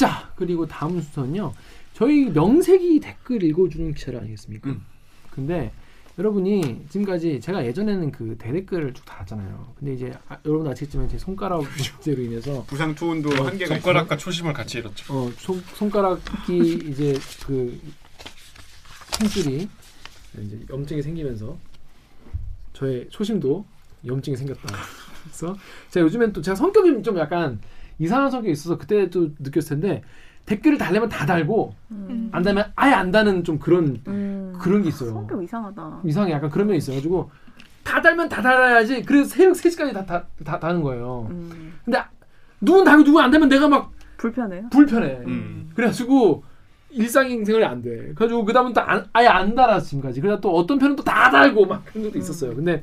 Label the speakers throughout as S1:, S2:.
S1: 자 그리고 다음 순서는요. 저희 명색이 댓글 읽어주는 기차를 아니겠습니까?
S2: 음.
S1: 근데 여러분이 지금까지 제가 예전에는 그 대댓글을 쭉 달았잖아요. 근데 이제 아, 여러분 아시겠지만 제 손가락 문제로 인해서
S2: 부상 투혼도
S1: 어,
S2: 한계가.
S3: 손가락과 초심을 같이 잃었죠.
S1: 어 손, 손가락이 이제 그 힘줄이 이제 염증이 생기면서 저의 초심도 염증이 생겼다. 그래서 제가 요즘엔 또 제가 성격이 좀 약간 이상한 성격이 있어서 그때도 느꼈을 텐데 댓글을 달려면 다 달고
S4: 음.
S1: 안 달면 아예 안 다는 좀 그런
S4: 음.
S1: 그런 게 있어요.
S4: 성격 이상하다.
S1: 이상해 약간 그런 면이 있어가지고 다 달면 다 달아야지 그래서 새벽 3시까지 다, 다, 다 다는 거예요.
S4: 음.
S1: 근데 누군 달고 누군 안 달면 내가 막
S4: 불편해요?
S1: 불편해.
S2: 음.
S1: 그래가지고 일상생활이 안 돼. 그래가지고 그 다음은 또 안, 아예 안 달았어 지금까지. 그러다 또 어떤 편은 또 다 달고 막 그런 것도 있었어요. 근데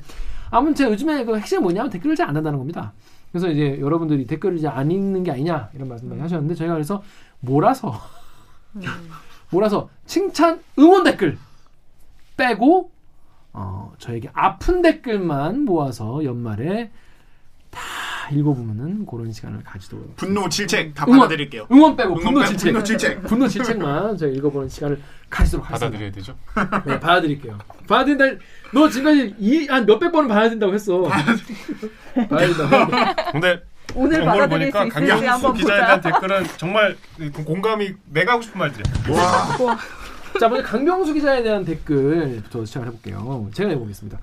S1: 아무튼 제가 요즘에 그 핵심이 뭐냐면 댓글을 잘안 단다는 겁니다. 그래서 이제 여러분들이 댓글을 이제 안 읽는 게 아니냐 이런 말씀 많이 하셨는데 저희가 그래서 몰아서
S4: 음.
S1: 몰아서 칭찬 응원 댓글 빼고 어, 저에게 아픈 댓글만 모아서 연말에 다 읽어보면은 그런 시간을 가지도록
S2: 분노 질책 다
S1: 응원.
S2: 받아드릴게요.
S1: 응원 빼고
S2: 응원
S1: 분노
S2: 빼고
S1: 질책
S2: 분노 질책.
S1: 분노 질책만 저희 읽어보는 시간을 가지도록 하겠습니다.
S3: 받아들여야 되죠.
S1: 네, 받아드릴게요. 받아들인다. 너 지금까지 이, 한 몇백 번은 봐야 된다고 했어. 봐야 된다.
S3: 근데
S4: 오늘 수
S3: 보니까 강경수 기자에. 대한 댓글은 정말 그 공감이 내가 하고 싶은 말들이야.
S2: 와.
S1: 자, 먼저 강병수 기자에 대한 댓글부터 시작을 해볼게요. 제가 해보겠습니다.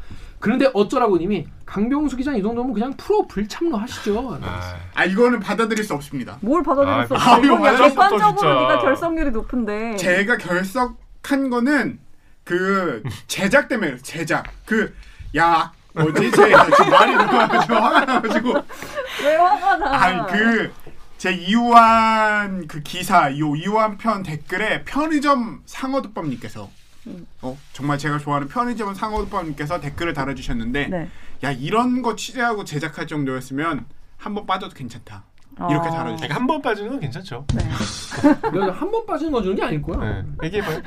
S1: 그런데 어쩌라고 님이 강병수 기자 이 정도면 그냥 프로 불참로 하시죠.
S3: 아,
S2: 아 이거는 받아들일 수 없습니다.
S4: 뭘 받아들일 수
S3: 아,
S4: 없어.
S2: 아, 이거
S4: 이건 객관적으로. 네가 결성률이 높은데.
S2: 제가 결석한 거는 그 제작 때문에 제작 그야 뭐지 제 지금 말이 나와가지고 화가 나가지고
S4: 왜 화가 나?
S2: 아니 그제 이우한 그 기사 이 이우한 편 댓글에 편의점 상어덮밥님께서
S4: 음.
S2: 어 정말 제가 좋아하는 편의점 상어덮밥님께서 댓글을 달아주셨는데
S4: 네.
S2: 야 이런 거 취재하고 제작할 정도였으면 한 번 빠져도 괜찮다 이렇게
S4: 어.
S2: 달아주셨어요.
S3: 그러니까 한번 빠지는 건 괜찮죠.
S4: 네.
S1: 내가 한번 빠지는 거 주는 게 아닐 거야.
S3: 네. 얘기해봐요.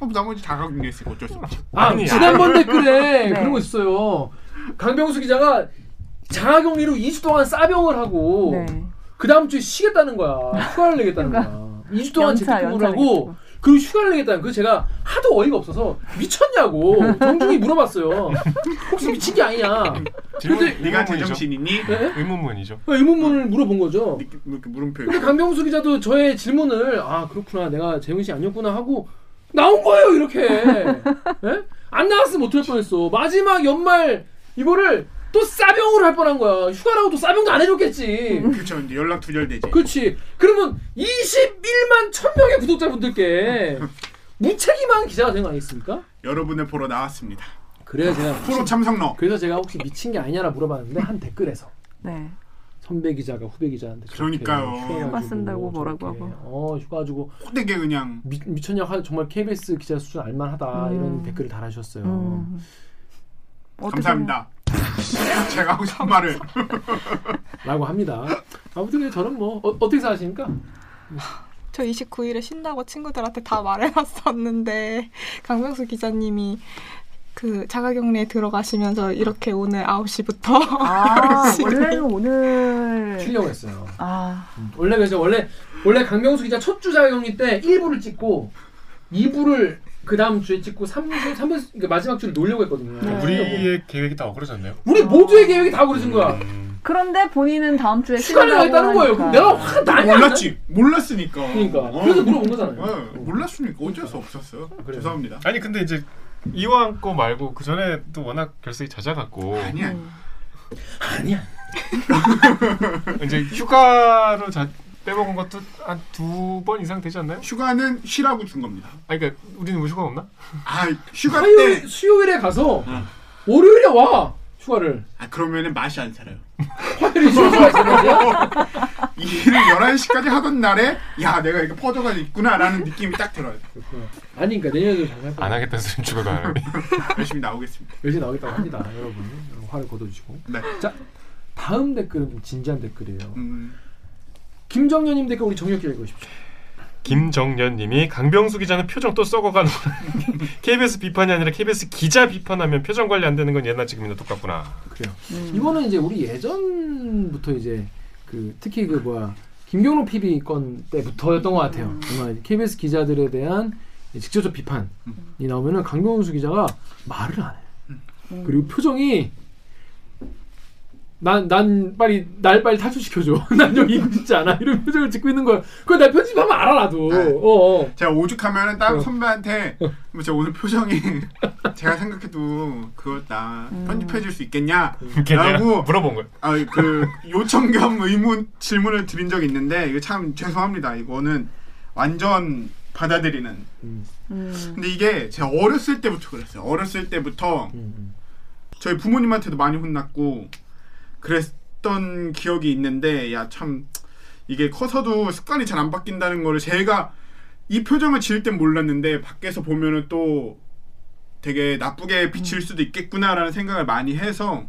S2: 어, 나머지 다 각인했으니까 어쩔 수 없지.
S1: 아,
S3: 아니,
S1: 지난번 댓글에
S4: 네.
S1: 그런 거 있어요. 강병수 기자가 자가격리로 2주 동안 싸병을 하고
S4: 네.
S1: 그 다음 주에 쉬겠다는 거야. 휴가를 내겠다는
S4: 휴가.
S1: 거야. 2주 동안
S4: 연차,
S1: 재택근무를 하고
S4: 내겠다고.
S1: 그리고 휴가를 내겠다는 그 제가 하도 어이가 없어서 미쳤냐고 정중히 물어봤어요. 혹시 미친 게 아니냐?
S3: 질문
S1: 근데
S2: 네가. 제정신이니?
S1: 네?
S3: 의문문이죠.
S1: 의문문을 물어본 거죠.
S2: 이렇게, 이렇게 물음표.
S1: 근데 강병수 기자도 저의 질문을 아 그렇구나 내가 재훈 씨 아니었구나 하고 나온 거예요 이렇게 예? 안 나왔으면 어떡할 뻔했어 마지막 연말 이거를 또 싸병으로 할 뻔한 거야 휴가라고 또 싸병도 안 해줬겠지
S2: 그렇죠. 이제 연락 두절되지.
S1: 그렇지 그러면 21만 1000명의 구독자분들께 무책임한 기자가 된 거 아니겠습니까?
S2: 여러분을 보러 나왔습니다.
S1: 그래야 제가
S2: 프로 참석러.
S1: 그래서 제가 혹시 미친 게 아니냐라 물어봤는데 한 댓글에서
S4: 네.
S1: 선배 기자가 후배 기자한테 저렇게
S2: 그러니까요.
S1: 휴가 가지고
S4: 쓴다고 뭐라고
S1: 저렇게,
S4: 하고.
S1: 어 휴가 주고
S2: 호되게 그냥
S1: 미, 미쳤냐 하 정말 KBS 기자 수준 알만하다
S4: 음.
S1: 이런 댓글을 달아주셨어요.
S4: 음.
S2: 감사합니다. 제가 하고 싶은 말을
S1: 라고 합니다. 아무튼 저는 뭐 어, 어떻게 생각하십니까?
S5: 저 29일에 쉰다고 친구들한테 다 말해놨었는데 강명수 기자님이 그 자가격리에 들어가시면서 이렇게 오늘 9시부터
S4: 아 원래는 오늘
S1: 쉬려고 했어요.
S4: 아
S1: 음. 원래 그래서 원래 원래 강병수 기자 첫 주 자가격리 때 1부를 찍고 2부를 그 다음 주에 찍고 3주 3부 그러니까 마지막 주를 놀려고 했거든요.
S4: 네.
S3: 우리의 계획이 다 어그러졌네요.
S1: 우리 모두의 계획이 다 그러진 거야.
S3: 음,
S4: 그런데 본인은 다음 주에
S1: 휴가를 가겠다는 거예요. 그럼. 내가 확 나.
S2: 몰랐지. 몰랐으니까.
S1: 그러니까
S2: 어.
S1: 그래서 물어본 거잖아요.
S2: 어, 몰랐으니까 어쩔 수 없었어요.
S1: 그래요.
S2: 죄송합니다.
S3: 아니 근데 이제 이왕 거 말고 그 전에도 워낙 결석이 잦아갖고
S2: 아니야.
S4: 음.
S1: 아니야.
S3: 이제 휴가로 자, 빼먹은 것도 한 두 번 이상 되지 않나요?
S2: 휴가는 쉬라고 준 겁니다.
S3: 아니 그러니까 우리는 뭐 휴가 없나?
S2: 아 휴가
S1: 화요일
S2: 때.
S1: 수요일에 가서
S2: 응.
S1: 월요일에 와 휴가를
S2: 아 그러면은 맛이 안 살아요.
S1: 화요일 가서
S2: 일을 11시까지 하던 날에 야 내가 이렇게 퍼져가 있구나라는 느낌이 딱 들어요.
S1: 아니 그러니까 내년에도 잘할 거야.
S3: 안 하겠다는 소리 죽어도 안 하네.
S2: 열심히 나오겠습니다.
S1: 열심히 나오겠다고 합니다, 여러분. 여러분 화를 거둬주시고.
S2: 네.
S1: 자, 다음 댓글은 좀 진지한 댓글이에요.
S2: 음,
S1: 김정년님 댓글 우리 정혁기 읽으십시오.
S3: 김정년님이 강병수 기자는 표정 또 썩어가는 KBS 비판이 아니라 KBS 기자 비판하면 표정 관리 안 되는 건 옛날 지금이나 똑같구나.
S1: 그래요.
S4: 음.
S1: 이거는 이제 우리 예전부터 이제 그 특히 그 뭐야 김경록 PB 건 때부터였던 것 같아요. 정말 KBS 기자들에 대한 직접적 비판이 나오면은 강병수 기자가 말을 안 해. 그리고 표정이 난, 난 빨리 날 빨리 탈출시켜줘. 난 여기 있고 싶지 않아. 이런 표정을 짓고 있는 거야. 그거 내가 편집하면 알아 나도.
S2: 네.
S1: 어, 어.
S2: 제가 오죽하면은 다른
S1: 어.
S2: 선배한테 뭐 제가 오늘 표정이 제가 생각해도 그걸 나 편집해 줄 수 있겠냐? 라고
S3: 물어본 거예요.
S2: 아 그 요청 겸 의문 질문을 드린 적이 있는데 이거 참 죄송합니다. 이거는 완전 받아들이는.
S1: 음,
S4: 음.
S2: 근데 이게 제가 어렸을 때부터 그랬어요. 어렸을 때부터
S1: 음,
S2: 저희 부모님한테도 많이 혼났고 그랬던 기억이 있는데 야 참 이게 커서도 습관이 잘 안 바뀐다는 거를 제가 이 표정을 지을 땐 몰랐는데 밖에서 보면은 또 되게 나쁘게 비칠 수도 있겠구나라는 생각을 많이 해서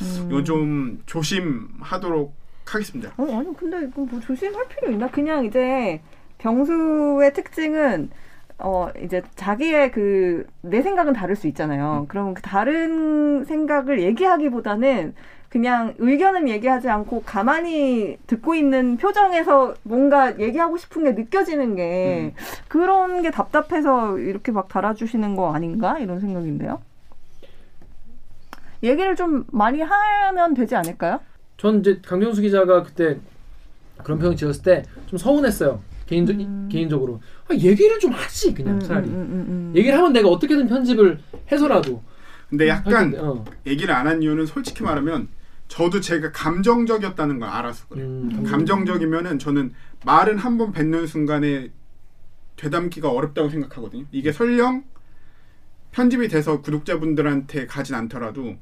S4: 음.
S2: 이건 좀 조심하도록 하겠습니다.
S4: 어, 아니 근데 이거 뭐 조심할 필요 있나? 그냥 이제 병수의 특징은 어 이제 자기의 그 내 생각은 다를 수 있잖아요. 그러면 그 다른 생각을 얘기하기보다는 그냥 의견을 얘기하지 않고 가만히 듣고 있는 표정에서 뭔가 얘기하고 싶은 게 느껴지는 게 그런 게 답답해서 이렇게 막 달아주시는 거 아닌가 이런 생각인데요. 얘기를 좀 많이 하면 되지 않을까요?
S1: 전 이제 강병수 기자가 그때 그런 표현 지었을 때 좀 서운했어요. 개인적
S4: 음.
S1: 개인적으로 아, 얘기를 좀 하지 그냥
S4: 음,
S1: 차라리
S4: 음, 음, 음.
S1: 얘기를 하면 내가 어떻게든 편집을 해서라도
S2: 근데
S1: 할
S2: 약간
S1: 어.
S2: 얘기를 안 한 이유는 솔직히 말하면 저도 제가 감정적이었다는 걸 알아서 그래요.
S1: 음,
S2: 감정적이면은 저는 말은 한 번 뱉는 순간에 되담기가 어렵다고 생각하거든요. 이게 설령 편집이 돼서 구독자분들한테 가진 않더라도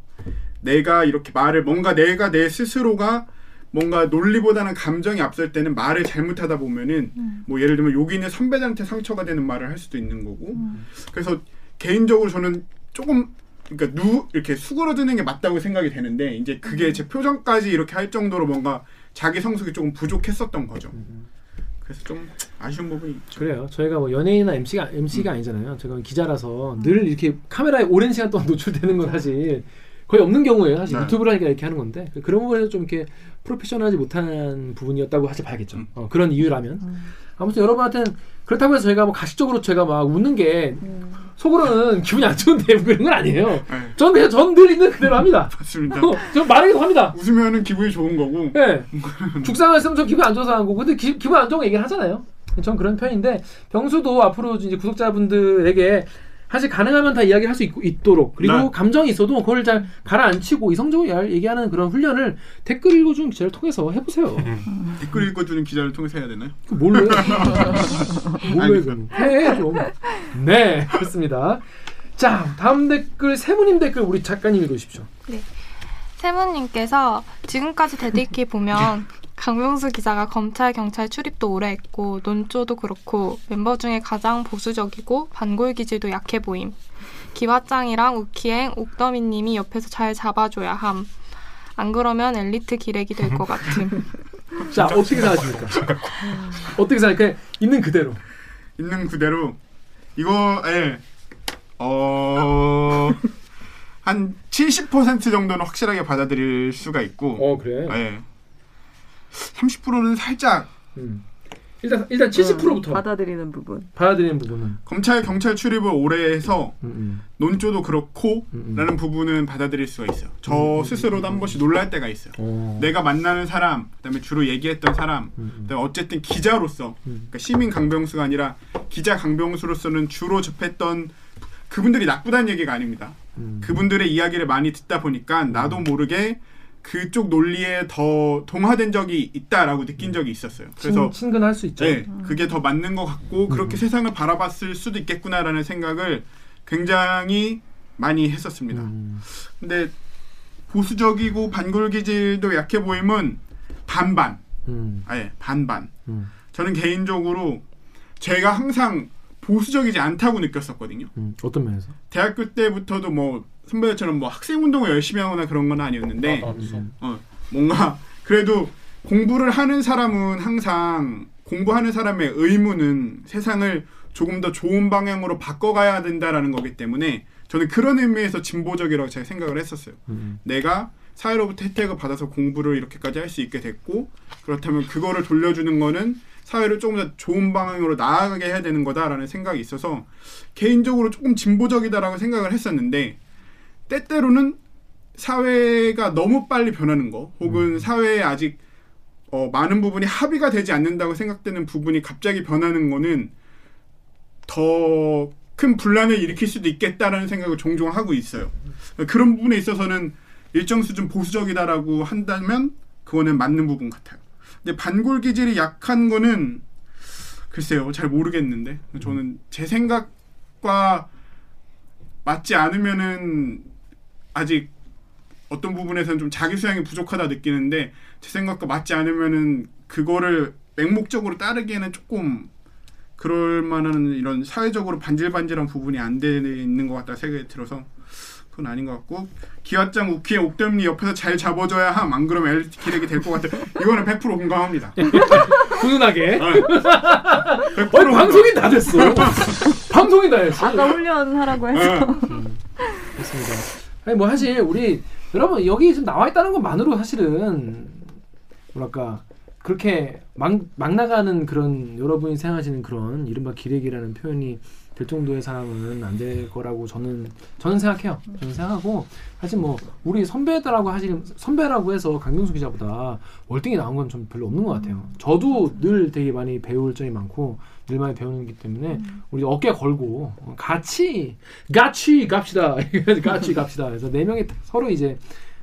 S2: 내가 이렇게 말을 뭔가 내가 내 스스로가 뭔가 논리보다는 감정이 앞설 때는 말을 잘못하다 보면은 뭐 예를 들면 여기 있는 선배들한테 상처가 되는 말을 할 수도 있는 거고. 그래서 개인적으로 저는 조금 그러니까 누 이렇게 수그러드는 게 맞다고 생각이 되는데 이제 그게 제 표정까지 이렇게 할 정도로 뭔가 자기 성숙이 조금 부족했었던 거죠. 그래서 좀 아쉬운 부분이 있죠.
S1: 그래요. 저희가 뭐 연예인이나 MC가 MC가 아니잖아요. 제가 기자라서 늘 이렇게 카메라에 오랜 시간 동안 노출되는 건 사실 거의 없는 경우예요. 사실
S2: 네.
S1: 유튜브를 하니까 이렇게 하는 건데 그런 부분에서 좀 이렇게 프로페셔널하지 못한 부분이었다고 사실 봐야겠죠.
S2: 음.
S1: 어, 그런 이유라면 아무튼 여러분한테는 그렇다고 해서 저희가 뭐 가식적으로 제가 막 웃는 게 속으로는 기분이 안 좋은데 그런 건 아니에요.
S2: 네,
S1: 전 그냥 전늘 있는 그대로 합니다.
S2: 맞습니다.
S1: 어, 전 말하기도 합니다.
S2: 웃으면은 기분이 좋은 거고.
S1: 예. 죽상을 했으면 전 기분 안 좋아서 한 거고. 근데 기, 기분 안 좋은 거 얘기를 하잖아요. 전 그런 편인데 병수도 앞으로 이제 구독자분들에게 사실 가능하면 다 이야기를 할 수 있도록 그리고
S2: 네.
S1: 감정이 있어도 그걸 잘 가라앉히고 이성적으로 야- 얘기하는 그런 훈련을 댓글 읽어주는 기자를 통해서 해보세요.
S2: 댓글 읽어주는 기자를 통해서 해야 되나요?
S1: 그 뭘로 해? 뭘로 해, 좀. 네, 그렇습니다. 자, 다음 댓글, 세무님 댓글 우리 작가님 읽어주십시오.
S5: 세무님께서 지금까지 대들기 보면 강명수 기자가 검찰 경찰 출입도 오래 했고 논조도 그렇고 멤버 중에 가장 보수적이고 반골 기질도 약해 보임. 기왓장이랑 우키행 옥더미님이 옆에서 잘 잡아줘야 함. 안 그러면 엘리트 기레기 될것 같음.
S1: 자, 어떻게 생각하십니까? 어떻게 생각해? 그냥 있는 그대로.
S2: 있는 그대로 이거 예. 어. 한 70% 정도는 확실하게 받아들일 수가 있고
S1: 어, 그래.
S2: 예. 30%는 살짝
S1: 음. 일단 일단 70%부터
S4: 받아들이는 부분.
S1: 받아들이는 부분은
S2: 검찰 경찰 출입을 오래 해서
S1: 음,
S2: 논조도 그렇고
S1: 음, 음.
S2: 라는 부분은 받아들일 수가 있어요. 저
S1: 음, 음,
S2: 스스로도 한 번씩 놀랄 때가 있어요.
S1: 어.
S2: 내가 만나는 사람, 그다음에 주로 얘기했던 사람,
S1: 음, 음.
S2: 그다음에 어쨌든 기자로서,
S1: 음.
S2: 그러니까 시민 강병수가 아니라 기자 강병수로서는 주로 접했던 그분들이 나쁘다는 얘기가 아닙니다.
S1: 음.
S2: 그분들의 이야기를 많이 듣다 보니까 나도 모르게 그쪽 논리에 더 동화된 적이 있다라고 느낀 적이 있었어요. 그래서
S1: 친, 친근할 수 있죠.
S2: 네, 그게 더 맞는 것 같고 그렇게 세상을 바라봤을 수도 있겠구나라는 생각을 굉장히 많이 했었습니다.
S1: 음.
S2: 근데 보수적이고 반골 기질도 약해 보임은 반반.
S1: 음.
S2: 아예 반반.
S1: 음.
S2: 저는 개인적으로 제가 항상 보수적이지 않다고 느꼈었거든요.
S1: 음. 어떤 면에서?
S2: 대학교 때부터도 뭐 선배들처럼 뭐 학생 운동을 열심히 하거나 그런 건 아니었는데
S3: 아.
S2: 어, 뭔가 그래도 공부를 하는 사람은 항상 공부하는 사람의 의무는 세상을 조금 더 좋은 방향으로 바꿔가야 된다라는 거기 때문에 저는 그런 의미에서 진보적이라고 제가 생각을 했었어요.
S1: 음.
S2: 내가 사회로부터 혜택을 받아서 공부를 이렇게까지 할 수 있게 됐고 그렇다면 그거를 돌려주는 거는 사회를 조금 더 좋은 방향으로 나아가게 해야 되는 거다라는 생각이 있어서 개인적으로 조금 진보적이다라고 생각을 했었는데 때때로는 사회가 너무 빨리 변하는 거 혹은 사회에 아직 어, 많은 부분이 합의가 되지 않는다고 생각되는 부분이 갑자기 변하는 거는 더 큰 분란을 일으킬 수도 있겠다라는 생각을 종종 하고 있어요. 그런 부분에 있어서는 일정 수준 보수적이다라고 한다면 그거는 맞는 부분 같아요. 근데 반골 기질이 약한 거는 글쎄요, 잘 모르겠는데 저는 제 생각과 맞지 않으면은 아직 어떤 부분에서는 좀 자기 수양이 부족하다 느끼는데 제 생각과 맞지 않으면은 그거를 맹목적으로 따르기에는 조금 그럴 만한 이런 사회적으로 반질반질한 부분이 안 되는 있는 것 같다 생각이 들어서 그건 아닌 것 같고 기왓장 우키의 옥담리 옆에서 잘 잡아줘야 함 안 그러면 엘리트 기렉이 될 것 같아 이거는 100% 공감합니다.
S1: 훈훈하게.
S2: 100%
S1: 어, 방송이 다 됐어. 방송이 다 됐어.
S4: 아까 훈련하라고 해서
S1: 그렇습니다. 아니 뭐 사실 우리 여러분 여기 지금 나와 있다는 것만으로 사실은 뭐랄까 그렇게 막, 막 나가는 그런 여러분이 생각하시는 그런 이른바 기레기라는 표현이 될 정도의 사람은 안 될 거라고 저는 저는 생각해요. 저는 생각하고 사실 뭐 우리 선배들하고 하시는 선배라고 해서 강경수 기자보다 월등히 나온 건 좀 별로 없는 것 같아요. 저도 늘 되게 많이 배울 점이 많고 늘 많이 배우는 기 때문에 우리 어깨 걸고 어, 같이 같이 갑시다. 같이 갑시다. 그래서 네 명이 서로 이제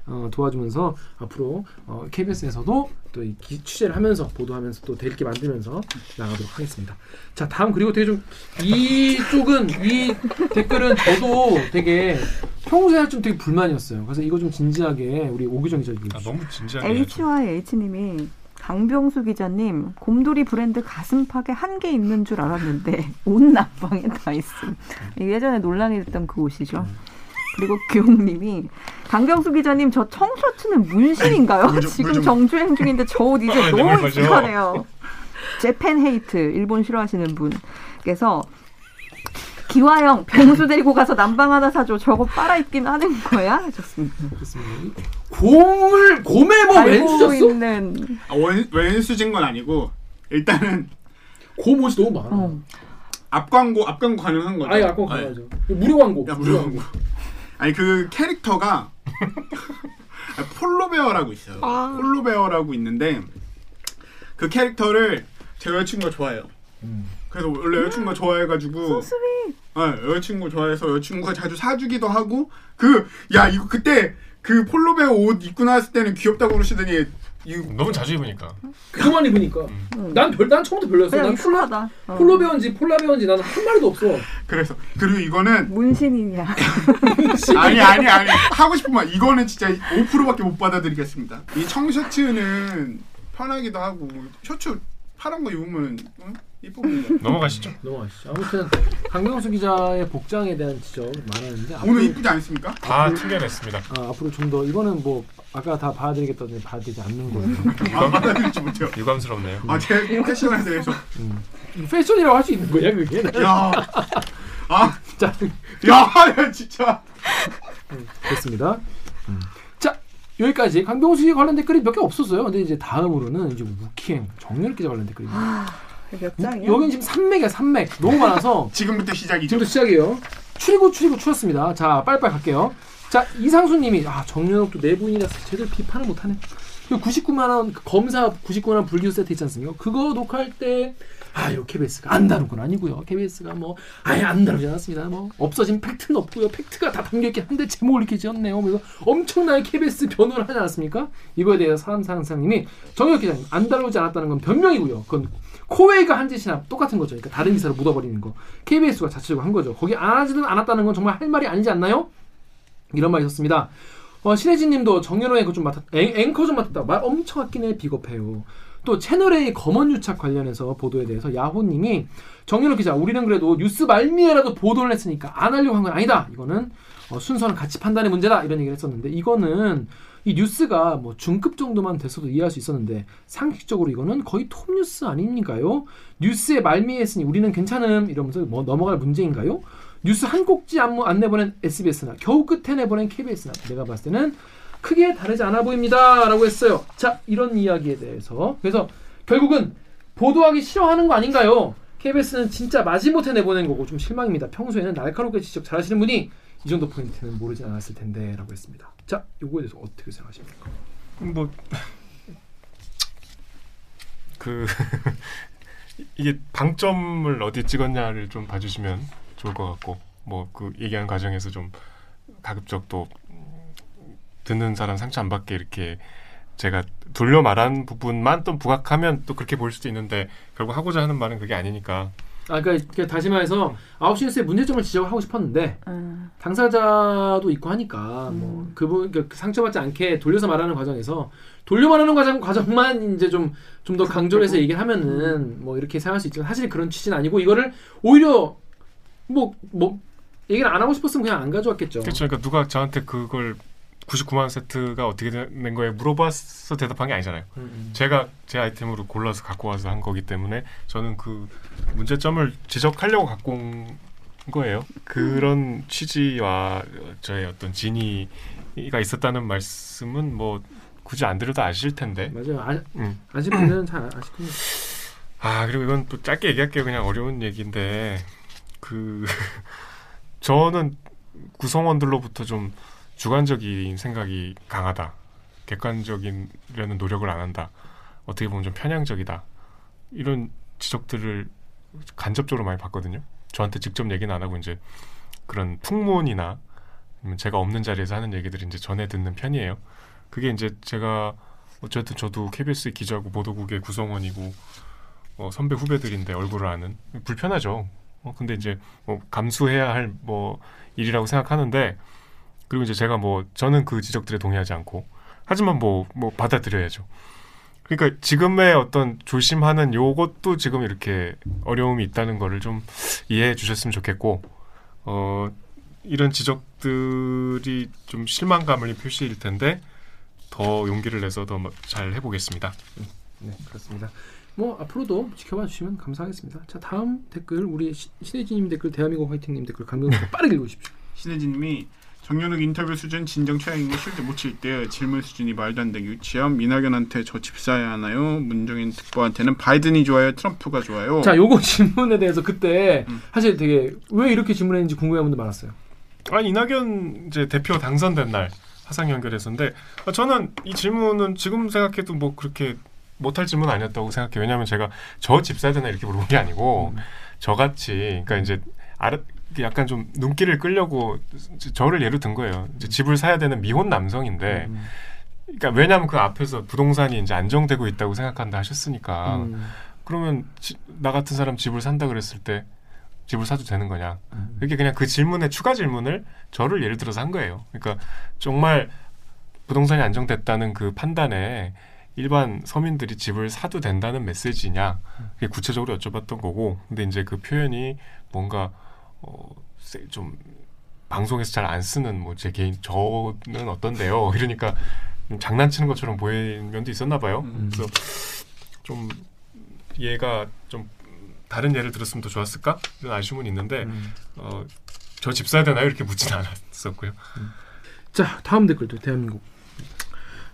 S1: 어, 도와주면서 앞으로 어, KBS에서도 또 이 취재를 하면서 보도하면서 또 되게 만들면서 나가도록 하겠습니다. 자 다음 그리고 되게 좀 이쪽은 이 댓글은 저도 되게 평소에 좀 되게 불만이었어요. 그래서 이거 좀 진지하게 우리 오기정 기자
S3: 아,
S1: 얘기해
S3: 너무 진지하게 해야죠.
S4: HYH님이 강병수 기자님 곰돌이 브랜드 가슴팍에 한 개 있는 줄 알았는데 옷 난방에 다 있음. 이게 예전에 논란이 됐던 그 옷이죠. 그리고 규용님이 강병수 기자님 저 청셔츠는 문신인가요?
S2: 물 좀-
S4: 지금
S2: 물 좀-
S4: 정주행 중인데 저 옷 이제
S3: 아,
S4: 너무
S3: 네, 맞아.
S4: 익숙하네요. 재팬 헤이트 일본 싫어하시는 분께서 기화영 병수 데리고 가서 난방 하나 사줘 저거 빨아 입긴 하는 거야 하셨습니다.
S1: 곰을 곰에 뭐 왼수졌어?
S4: 있는
S2: 아, 원, 왼수진 건 아니고 일단은
S1: 곰 옷이 너무 많아.
S4: 어.
S2: 앞광고 앞광고 가능한 거죠.
S1: 아예 아까
S2: 네.
S1: 가야죠. 무료 광고.
S2: 야, 무료 광고. 아니 그 캐릭터가 아, 폴로베어라고 있어요.
S5: 아.
S2: 폴로베어라고 있는데 그 캐릭터를 제 여자친구가 좋아해요.
S1: 음.
S2: 그래서 원래 여자친구가 좋아해가지고
S4: 소스윗
S2: 네, 여자친구 좋아해서 여자친구가 자주 사주기도 하고 그 야 이거 그때 그 폴로베어 옷 입고 나왔을 때는 귀엽다고 그러시더니
S3: 너무 자주 입으니까.
S1: 그거만 입으니까.
S4: 응.
S1: 난 별, 난 처음부터 별로였어.
S4: 그냥
S1: 난 폴라,
S4: 익숙하다. 어.
S1: 폴로 배웠는지 폴라 배웠는지 나는 한 마리도 없어.
S2: 그래서 그리고 이거는
S4: 문신이냐?
S2: 아니 아니 아니 하고 싶은 말 이거는 진짜 5%밖에 못 받아들이겠습니다. 이 청셔츠는 편하기도 하고 셔츠 파란 거 입으면 응? 이쁘거든요.
S3: 넘어가시죠.
S1: 넘어가시죠. 아무튼 강명수 기자의 복장에 대한 지적 많았는데 앞으로,
S2: 오늘 이쁘지 않습니까?
S3: 다 튕겨냈습니다.
S1: 아, 앞으로 좀 더 이거는 뭐 아까 다 봐드리겠다더니 봐드리지 않는 거예요.
S2: 아 받아들이지 못해요.
S3: 유감스럽네요.
S2: 아제 패션에 대해서
S1: 음. 패션이라고 할 수 있는 거야 그게.
S2: 야. 아,
S1: 자
S2: 야, 야, 진짜.
S1: 됐습니다. 음. 자 여기까지 강병수 씨 관련 댓글이 몇 개 없었어요. 근데 이제 다음으로는 이제 욱기행 정연욱 기자 관련 댓글입니다.
S4: 몇 장이야?
S1: 여기는 지금 산맥이야 산맥 너무 많아서
S2: 지금부터 시작이죠.
S1: 지금부터 시작이에요. 추리고 추리고 추렸습니다. 자 빨리빨리 갈게요. 자 이상수님이 아 정연욱도 내부인이라서 제대로 비판을 못하네. 그 99만 원 검사 99만 원 불기소 세트 있지 않습니까? 그거 녹화할 때 아유 KBS가 안 다룬 건 아니고요. KBS가 뭐 아예 안 다루지 않았습니다. 뭐 없어진 fact는 없고요. fact가 다 담겨 있긴 한데 제목을 이렇게 지었네요. 그래서 엄청나게 KBS 변호를 하지 않았습니까? 이거에 대해서 사람 상상님이 정혁 기자님 안 다루지 않았다는 건 변명이고요. 그건 코웨이가 한 짓이나 똑같은 거죠. 그러니까 다른 기사로 묻어버리는 거. KBS가 자체적으로 한 거죠. 거기 안 하지는 않았다는 건 정말 할 말이 아니지 않나요? 이런 말이 있었습니다. 어, 신혜진 님도 정연호 앵커 좀 맡았, 앵, 앵커 좀 맡았다. 말 엄청 아끼네 비겁해요. 또 채널A 검언 유착 관련해서 보도에 대해서 야호님이 정연호 기자, 우리는 그래도 뉴스 말미에라도 보도를 했으니까 안 하려고 한 건 아니다. 이거는 어, 순서는 가치 판단의 문제다. 이런 얘기를 했었는데 이거는 이 뉴스가 뭐 중급 정도만 됐어도 이해할 수 있었는데 상식적으로 이거는 거의 톱 뉴스 아닙니까요? 뉴스의 말미에 했으니 우리는 괜찮음 이러면서 뭐 넘어갈 문제인가요? 뉴스 한 꼭지 안, 안 내보낸 SBS나 겨우 끝에 내보낸 KBS나 내가 봤을 때는 크게 다르지 않아 보입니다라고 했어요. 자 이런 이야기에 대해서 그래서 결국은 보도하기 싫어하는 거 아닌가요? KBS는 진짜 마지못해 내보낸 거고 좀 실망입니다. 평소에는 날카롭게 지적 잘하시는 분이 이 정도 포인트는 모르지 않았을 텐데라고 했습니다. 자 요거에 대해서 어떻게 생각하십니까?
S3: 뭐 그 이게 방점을 어디 찍었냐를 좀 봐주시면 좋을 것 같고 뭐 그 얘기하는 과정에서 좀 가급적 또 듣는 사람 상처 안 받게 이렇게 제가 돌려 말한 부분만 또 부각하면 또 그렇게 보일 수도 있는데 결국 하고자 하는 말은 그게 아니니까
S1: 아 그러니까, 그러니까 다시 말해서 9시 뉴스의 문제점을 지적하고 싶었는데
S4: 음.
S1: 당사자도 있고 하니까 뭐 그분 그러니까 상처받지 않게 돌려서 말하는 과정에서 돌려 말하는 과정 과정만 이제 좀 좀 더 강조를 해서 얘기를 하면은 뭐 이렇게 생각할 수 있지만 사실 그런 취지는 아니고 이거를 오히려 뭐 뭐 얘기를 안 하고 싶었으면 그냥 안 가져왔겠죠.
S3: 그렇죠. 그러니까 누가 저한테 그걸 99만 세트가 어떻게 된 거에 물어봐서 대답한 게 아니잖아요.
S1: 음, 음.
S3: 제가 제 아이템으로 골라서 갖고 와서 한 거기 때문에 저는 그 문제점을 지적하려고 갖고 온 거예요. 그런 취지와 저의 어떤 진의가 있었다는 말씀은 뭐 굳이 안 드려도 아실 텐데.
S1: 맞아요. 아,
S3: 음.
S1: 아실 분들은 잘 아실 겁니다.
S3: 아 그리고 이건 또 짧게 얘기할게요. 그냥 어려운 얘기인데 그 저는 구성원들로부터 좀 주관적인 생각이 강하다. 객관적이려는 노력을 안 한다. 어떻게 보면 좀 편향적이다. 이런 지적들을 간접적으로 많이 받거든요. 저한테 직접 얘기는 안 하고 이제 그런 풍문이나 제가 없는 자리에서 하는 얘기들을 이제 전해 듣는 편이에요. 그게 이제 제가 어쨌든 저도 KBS 기자고 보도국의 구성원이고 어, 선배 후배들인데 얼굴을 아는 불편하죠. 어, 근데 이제 뭐 감수해야 할 뭐 일이라고 생각하는데 그리고 이제 제가 뭐 저는 그 지적들에 동의하지 않고 하지만 뭐뭐 받아들여야죠. 그러니까 지금의 어떤 조심하는 요것도 지금 이렇게 어려움이 있다는 거를 좀 이해해 주셨으면 좋겠고 어 이런 지적들이 좀 실망감을 표시일 텐데 더 용기를 내서 더 잘 해보겠습니다.
S1: 네, 그렇습니다. 뭐 앞으로도 지켜봐 주시면 감사하겠습니다. 자, 다음 댓글 우리 시- 신혜진님 댓글, 대한민국 화이팅님 댓글 강병수 빠르게 읽어주십시오.
S2: 신혜진님이 정연욱 인터뷰 수준 진정 최악이고 실드 못칠 때 질문 수준이 말도 안 되게 유치함. 민학연한테 저 집 사야 하나요? 문정인 특보한테는 바이든이 좋아요? 트럼프가 좋아요?
S1: 자, 요거 질문에 대해서 그때
S2: 음.
S1: 사실 되게 왜 이렇게 질문했는지 궁금해한 분들 많았어요.
S3: 아니 이낙연 이제 대표 당선된 날 화상 연결했었는데 아, 저는 이 질문은 지금 생각해도 뭐 그렇게 못할 질문 아니었다고 생각해요. 왜냐하면 제가 저 집 사야 되나 이렇게 물어본 게 아니고 저같이 그러니까 이제 아르, 약간 좀 눈길을 끌려고 저를 예로 든 거예요. 이제 집을 사야 되는 미혼 남성인데
S1: 음.
S3: 그러니까 왜냐하면 그 앞에서 부동산이 이제 안정되고 있다고 생각한다 하셨으니까
S1: 음.
S3: 그러면 지- 나 같은 사람 집을 산다 그랬을 때 집을 사도 되는 거냐?
S1: 음.
S3: 이렇게 그냥 그 질문에 추가 질문을 저를 예를 들어서 한 거예요. 그러니까 정말 부동산이 안정됐다는 그 판단에 일반 서민들이 집을 사도 된다는 메시지냐? 그게 구체적으로 여쭤봤던 거고, 근데 이제 그 표현이 뭔가 어, 세- 좀 방송에서 잘 안 쓰는 뭐 제 개인 저는 어떤데요? 이러니까 좀 장난치는 것처럼 보이는 면도 있었나 봐요.
S2: 음.
S3: 그래서 좀 얘가 좀 다른 예를 들었으면 더 좋았을까 이런 아쉬움은 있는데
S1: 음.
S3: 어, 저 집 사야 되나요 이렇게 묻진 않았었고요.
S1: 자, 다음 댓글도 대한민국.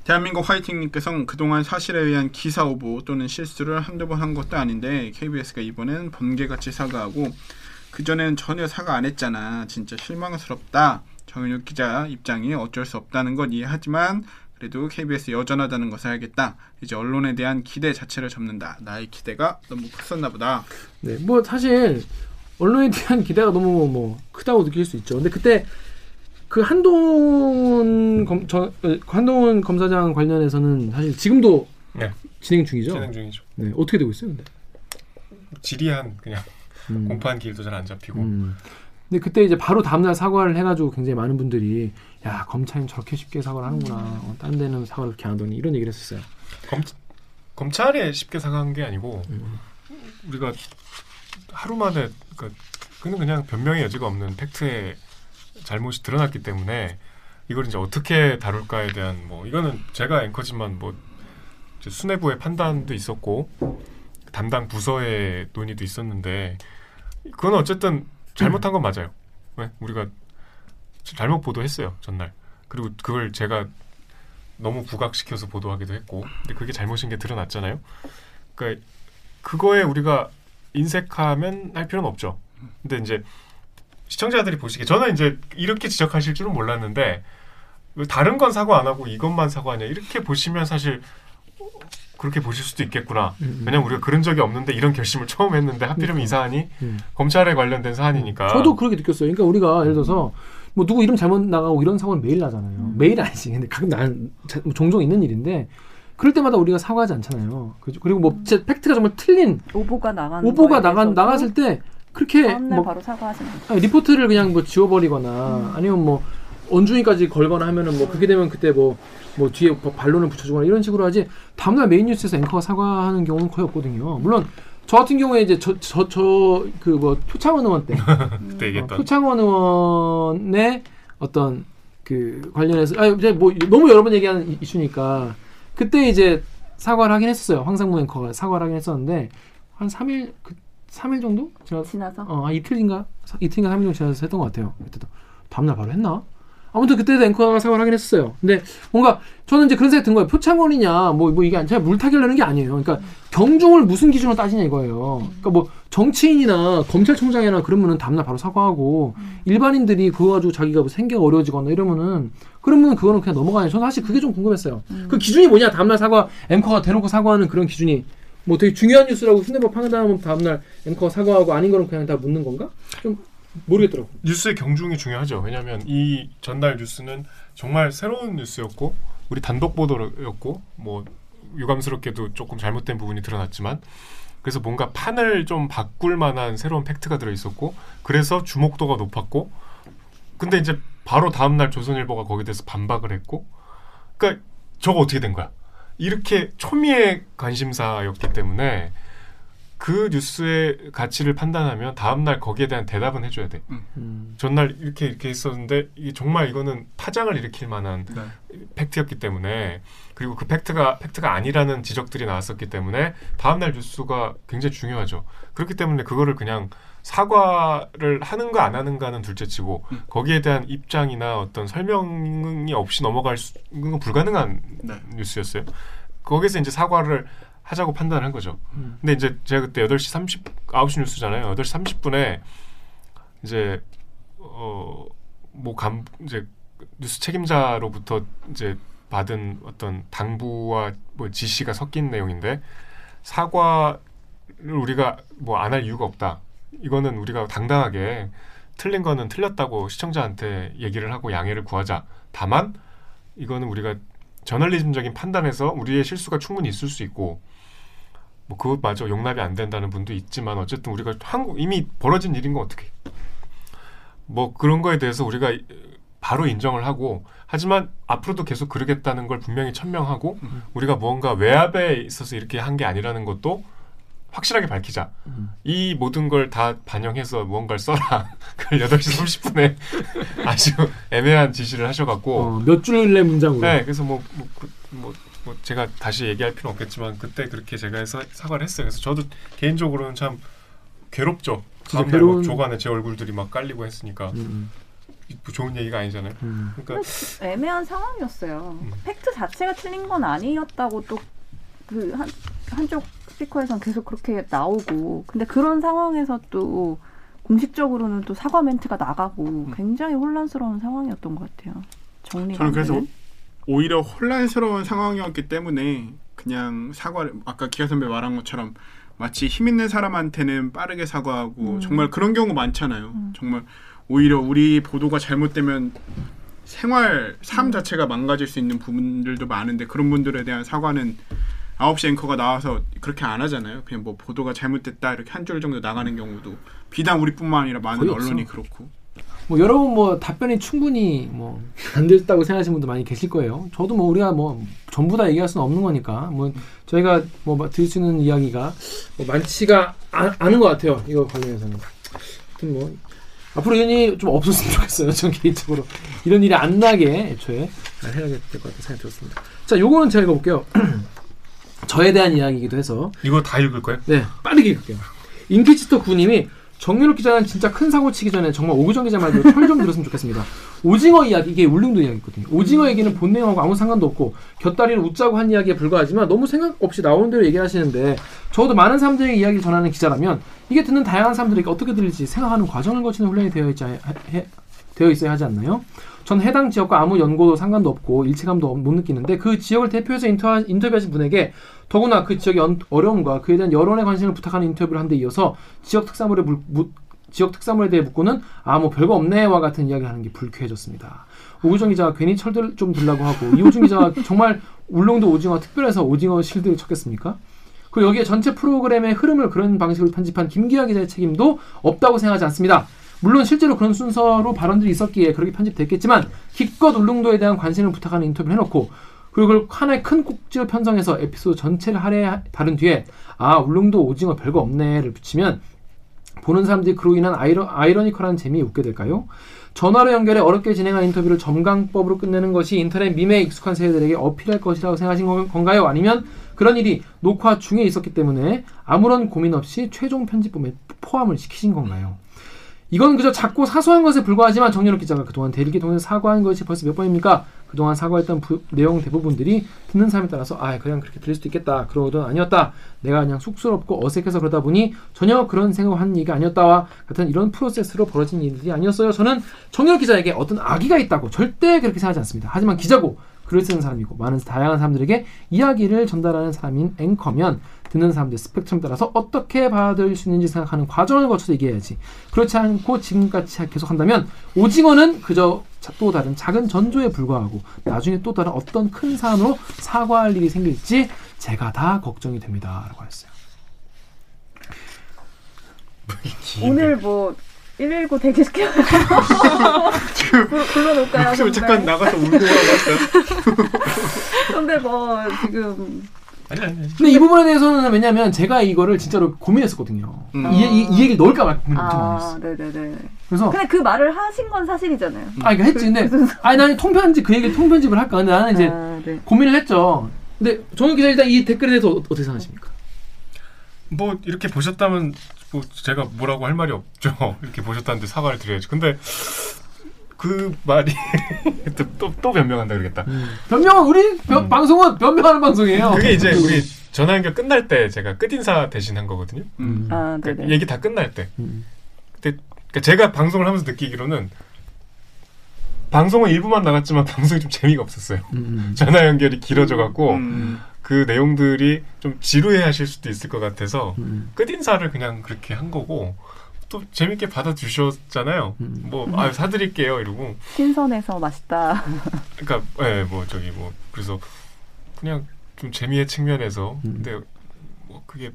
S2: 대한민국 화이팅님께서는 그동안 사실에 의한 기사 오보 또는 실수를 한두 번 한 것도 아닌데 KBS가 이번엔 번개같이 사과하고 그전에는 전혀 사과 안 했잖아. 진짜 실망스럽다. 정윤욱 기자 입장이 어쩔 수 없다는 건 이해하지만 그래도 KBS 여전하다는 것을 알겠다. 이제 언론에 대한 기대 자체를 접는다. 나의 기대가 너무 컸었나 보다.
S1: 네, 뭐 사실 언론에 대한 기대가 너무 뭐 크다고 느낄 수 있죠. 근데 그때 그 한동훈 검, 저, 어, 한동훈 검사장 관련해서는 사실 지금도
S3: 네.
S1: 진행 중이죠.
S3: 진행 중이죠.
S1: 네, 어떻게 되고 있어요, 근데?
S3: 지리한 그냥
S1: 음.
S3: 공판 길도 잘 안 잡히고
S1: 음. 근데 그때 이제 바로 다음날 사과를 해가지고 굉장히 많은 분들이 야 검찰은 저렇게 쉽게 사과를 하는구나. 어, 딴 데는 사과를 그렇게 안 하더니 이런 얘기를 했었어요.
S3: 검, 검찰에 쉽게 사과한 게 아니고
S1: 음.
S3: 우리가 하루 만에 그러니까 그는 그냥 변명의 여지가 없는 팩트에 잘못이 드러났기 때문에 이걸 이제 어떻게 다룰까에 대한 뭐 이거는 제가 앵커지만 뭐 수뇌부의 판단도 있었고 담당 부서의 논의도 있었는데 그건 어쨌든 잘못한 건 맞아요. 왜? 우리가 잘못 보도했어요 전날. 그리고 그걸 제가 너무 부각시켜서 보도하기도 했고 근데 그게 잘못인 게 드러났잖아요. 그러니까 그거에 우리가 인색하면 할 필요는 없죠. 근데 이제 시청자들이 보시기에 저는 이제 이렇게 지적하실 줄은 몰랐는데 왜 다른 건 사과 안 하고 이것만 사과하냐 이렇게 보시면 사실 그렇게 보실 수도 있겠구나.
S1: 음, 음.
S3: 왜냐면 우리가 그런 적이 없는데 이런 결심을 처음 했는데 하필이면 이 사안이
S1: 음.
S3: 검찰에 관련된 사안이니까.
S1: 저도 그렇게 느꼈어요. 그러니까 우리가 예를 들어서 뭐 누구 이름 잘못 나가고 이런 사고는 매일 나잖아요.
S4: 음.
S1: 매일 아니지. 근데 가끔 난 자- 뭐 종종 있는 일인데 그럴 때마다 우리가 사과하지 않잖아요. 그리고 뭐 진짜 fact가 정말 틀린
S4: 오보가 나간
S1: 오보가 나간 나갔을 때 그렇게
S4: 다음날
S1: 뭐
S4: 바로 거죠.
S1: 아니, 리포트를 그냥 뭐 지워버리거나 아니면 뭐 언중위까지 걸거나 하면은 뭐 그게 되면 그때 뭐 뭐 뒤에 뭐 반론을 붙여주거나 이런 식으로 하지 다음날 메인 뉴스에서 앵커가 사과하는 경우는 거의 없거든요. 물론 저 같은 경우에 이제 저 저 저 그 뭐 표창원 의원 때
S3: 그때
S1: 어,
S3: 얘기했던
S1: 표창원 의원의 어떤 그 관련해서 아 이제 뭐 너무 여러 번 얘기하는 이- 이슈니까 그때 이제 사과를 하긴 했었어요. 황상무 앵커가 사과를 하긴 했었는데 한 3일 그 3일 정도 제가
S4: 지나서
S1: 어, 한 이틀인가 사- 이틀인가 3일 정도 지나서 했던 것 같아요. 그때도 다음날 바로 했나? 아무튼 그때도 앵커가 사과를 하긴 했었어요. 근데 뭔가 저는 이제 그런 생각이 든 거예요. 표창원이냐 뭐, 뭐 이게 아니- 제가 물타기하려는 게 아니에요. 그러니까 경중을 무슨 기준으로 따지냐 이거예요. 그러니까 뭐 정치인이나 검찰총장이나 그러면은 다음날 바로 사과하고 일반인들이 그거 가지고 자기가 뭐 생계가 어려워지거나 이러면은 그러면 그거는 그냥 넘어가냐. 저는 사실 그게 좀 궁금했어요. 그 기준이 뭐냐? 다음날 사과 앵커가 대놓고 사과하는 그런 기준이 뭐 되게 중요한 뉴스라고 순대법 판단하면 다음날 앵커가 사과하고 아닌 거는 그냥 다 묻는 건가? 좀 모르겠더라고.
S3: 뉴스의 경중이 중요하죠. 왜냐하면 이 전날 뉴스는 정말 새로운 뉴스였고 우리 단독 보도였고 뭐 유감스럽게도 조금 잘못된 부분이 드러났지만 그래서 뭔가 판을 좀 바꿀 만한 새로운 팩트가 들어 있었고 그래서 주목도가 높았고 근데 이제 바로 다음 날 조선일보가 거기에 대해서 반박을 했고 그러니까 저거 어떻게 된 거야? 이렇게 초미의 관심사였기 때문에 그 뉴스의 가치를 판단하면 다음 날 거기에 대한 대답은 해줘야 돼.
S1: 음.
S3: 전날 이렇게 이렇게 있었는데 이게 정말 이거는 파장을 일으킬 만한
S2: 네.
S3: 팩트였기 때문에 그리고 그 팩트가 팩트가 아니라는 지적들이 나왔었기 때문에 다음날 뉴스가 굉장히 중요하죠. 그렇기 때문에 그거를 그냥 사과를 하는가 안 하는가는 둘째치고
S2: 음.
S3: 거기에 대한 입장이나 어떤 설명이 없이 넘어갈 수는 불가능한
S2: 네.
S3: 뉴스였어요. 거기서 이제 사과를 하자고 판단한 거죠.
S1: 음.
S3: 근데 이제 제가 그때 8시 30 9시 뉴스잖아요. 8시 30분에 이제 어뭐 감 이제 뉴스 책임자로부터 이제 받은 어떤 당부와 뭐 지시가 섞인 내용인데 사과를 우리가 뭐 안 할 이유가 없다. 이거는 우리가 당당하게 틀린 거는 틀렸다고 시청자한테 얘기를 하고 양해를 구하자. 다만 이거는 우리가 저널리즘적인 판단에서 우리의 실수가 충분히 있을 수 있고 뭐 그것마저 용납이 안 된다는 분도 있지만 어쨌든 우리가 한국 이미 벌어진 일인 건 어떻게 뭐 그런 거에 대해서 우리가 바로 인정을 하고 하지만 앞으로도 계속 그러겠다는 걸 분명히 천명하고
S1: 음.
S3: 우리가 무언가 외압에 있어서 이렇게 한 게 아니라는 것도 확실하게 밝히자.
S1: 음.
S3: 이 모든 걸 다 반영해서 무언가를 써라. 그걸 8시 30분에 아주 애매한 지시를 하셔갖고
S1: 어, 몇 줄의 문장으로.
S3: 네, 그래서 뭐, 뭐, 그, 뭐, 뭐 제가 다시 얘기할 필요는 없겠지만 그때 그렇게 제가 해서 사과를 했어요. 그래서 저도 개인적으로는 참 괴롭죠. 다음날 막
S1: 괴로운-
S3: 조간에 제 얼굴들이 막 깔리고 했으니까
S1: 음,
S3: 뭐 좋은 얘기가 아니잖아요.
S1: 음.
S3: 그러니까
S4: 애매한 상황이었어요.
S3: 음.
S4: 팩트 자체가 틀린 건 아니었다고 또 그 한 한쪽 스피커에선 계속 그렇게 나오고 근데 그런 상황에서 또 공식적으로는 또 사과 멘트가 나가고 굉장히 혼란스러운 상황이었던 것 같아요. 정리가
S2: 저는
S4: 안
S2: 그래서? 오히려 혼란스러운 상황이었기 때문에 그냥 사과를 아까 기아 선배 말한 것처럼 마치 힘 있는 사람한테는 빠르게 사과하고
S4: 음.
S2: 정말 그런 경우 많잖아요.
S4: 음.
S2: 정말 오히려 우리 보도가 잘못되면 생활 삶
S4: 음.
S2: 자체가 망가질 수 있는 부분들도 많은데 그런 분들에 대한 사과는 9시 앵커가 나와서 그렇게 안 하잖아요. 그냥 뭐 보도가 잘못됐다 이렇게 한 줄 정도 나가는 경우도 비단 우리뿐만 아니라 많은
S1: 거의 없어.
S2: 언론이 그렇고
S1: 뭐 여러분 뭐 답변이 충분히 뭐 안 됐다고 생각하시는 분도 많이 계실 거예요. 저도 뭐 우리가 뭐 전부 다 얘기할 수는 없는 거니까 뭐 저희가 뭐 들을 수 있는 이야기가 뭐 많지가 아, 않은 것 같아요. 이거 관련해서는. 하여튼 뭐 앞으로 이런 일이 좀 없었으면 좋겠어요. 전 개인적으로 이런 일이 안 나게 애초에 잘 해야 될 것 같은 생각이 들었습니다. 자, 요거는 제가 읽어볼게요. 저에 대한 이야기이기도 해서
S3: 이거 다 읽을 거예요?
S1: 네, 빠르게 읽을게요. 인피치터 구님이 정유럽 기자는 진짜 큰 사고 치기 전에 정말 오구정 기자 말대로 철 좀 들었으면 좋겠습니다. 오징어 이야기 이게 울릉도 이야기거든요. 오징어 얘기는 본 내용하고 아무 상관도 없고 곁다리를 웃자고 한 이야기에 불과하지만 너무 생각 없이 나오는 대로 얘기하시는데 적어도 많은 사람들에게 이야기를 전하는 기자라면 이게 듣는 다양한 사람들에게 어떻게 들릴지 생각하는 과정을 거치는 훈련이 되어 있지 되어 있어야 하지 않나요? 전 해당 지역과 아무 연고도 상관도 없고 일체감도 못 느끼는데 그 지역을 대표해서 인터하, 인터뷰하신 분에게 더구나 그 지역의 언- 어려움과 그에 대한 여론의 관심을 부탁하는 인터뷰를 한 데 이어서 지역 특산물에 물- 묻- 지역 특산물에 대해 묻고는 아 뭐 별거 없네와 같은 이야기를 하는 게 불쾌해졌습니다. 오구정 기자가 괜히 철들 좀 들라고 하고 이호준 기자가 정말 울릉도 오징어 특별해서 오징어 실드를 쳤겠습니까? 그리고 여기에 전체 프로그램의 흐름을 그런 방식으로 편집한 김기아 기자의 책임도 없다고 생각하지 않습니다. 물론 실제로 그런 순서로 발언들이 있었기에 그렇게 편집됐겠지만 기껏 울릉도에 대한 관심을 부탁하는 인터뷰를 해놓고 그리고 그걸 하나의 큰 꼭지로 편성해서 에피소드 전체를 할애 다른 뒤에 아 울릉도 오징어 별거 없네를 붙이면 보는 사람들이 그로 인한 아이러, 아이러니컬한 재미에 웃게 될까요? 전화로 연결해 어렵게 진행한 인터뷰를 점강법으로 끝내는 것이 인터넷 밈에 익숙한 세대들에게 어필할 것이라고 생각하신 건- 건가요? 아니면 그런 일이 녹화 중에 있었기 때문에 아무런 고민 없이 최종 편집본에 포함을 시키신 건가요? 이건 그저 작고 사소한 것에 불과하지만 정연욱 기자가 그동안 대리기 통해서 사과한 것이 벌써 몇 번입니까? 그동안 사과했던 부- 내용 대부분들이 듣는 사람에 따라서 아 그냥 그렇게 들릴 수도 있겠다. 그러던 아니었다. 내가 그냥 쑥스럽고 어색해서 그러다 보니 전혀 그런 생각을 한 얘기가 아니었다와 같은 이런 프로세스로 벌어진 일들이 아니었어요. 저는 정연욱 기자에게 어떤 악의가 있다고 절대 그렇게 생각하지 않습니다. 하지만 기자고 글을 쓰는 사람이고 많은 다양한 사람들에게 이야기를 전달하는 사람인 앵커면 듣는 사람들 스펙트럼 따라서 어떻게 받아들일 수 있는지 생각하는 과정을 거쳐서 얘기해야지. 그렇지 않고 지금같이 계속 한다면 오징어는 그저 자- 또 다른 작은 전조에 불과하고 나중에 또 다른 어떤 큰 사안으로 사과할 일이 생길지 제가 다 걱정이 됩니다 라고 했어요.
S4: 오늘 뭐 119 대기시켜요. 불- 불러놓을까요?
S2: 잠깐 나가서 울고 오라고 했어요.
S4: 근데 뭐 지금
S3: 아니 아니. 아니.
S1: 근데 이 부분에 대해서는 왜냐면 제가 이거를 진짜로 고민했었거든요.
S2: 음.
S1: 이, 이, 이 얘기를 넣을까 말까 고민 엄청 많이
S4: 아,
S1: 했어.
S4: 네네네.
S1: 그래서
S4: 근데 그 말을 하신 건 사실이잖아요.
S1: 아 이거 했지. 근데 아니 나는 통편집 그 얘기를 통편집을 할까? 근데 나는 이제
S4: 아, 네.
S1: 고민을 했죠. 근데 정현 기자 일단 이 댓글에 대해서 어- 어떻게 생각하십니까?
S3: 뭐 이렇게 보셨다면 뭐 제가 뭐라고 할 말이 없죠. 이렇게 보셨다는데 사과를 드려야죠. 근데 그 말이 또또 또 변명한다 그러겠다.
S1: 변명은 우리 변-
S3: 음.
S1: 방송은 변명하는 방송이에요.
S3: 그게 이제 우리 전화 연결 끝날 때 제가 끝인사 대신 한 거거든요.
S2: 음.
S4: 아,
S3: 그러니까
S4: 네네.
S3: 얘기 다 끝날 때.
S1: 음.
S3: 그때 그러니까 제가 방송을 하면서 느끼기로는 방송은 일부만 나갔지만 방송이 좀 재미가 없었어요.
S1: 음.
S3: 전화 연결이 길어져 갖고
S2: 음.
S3: 그 내용들이 좀 지루해 하실 수도 있을 것 같아서
S1: 음.
S3: 끝인사를 그냥 그렇게 한 거고 또 재밌게 받아주셨잖아요.
S1: 음.
S3: 뭐아 사드릴게요 이러고
S4: 신선해서 맛있다.
S3: 그러니까 예, 뭐 저기 뭐 그래서 그냥 좀 재미의 측면에서
S1: 음.
S3: 근데 뭐 그게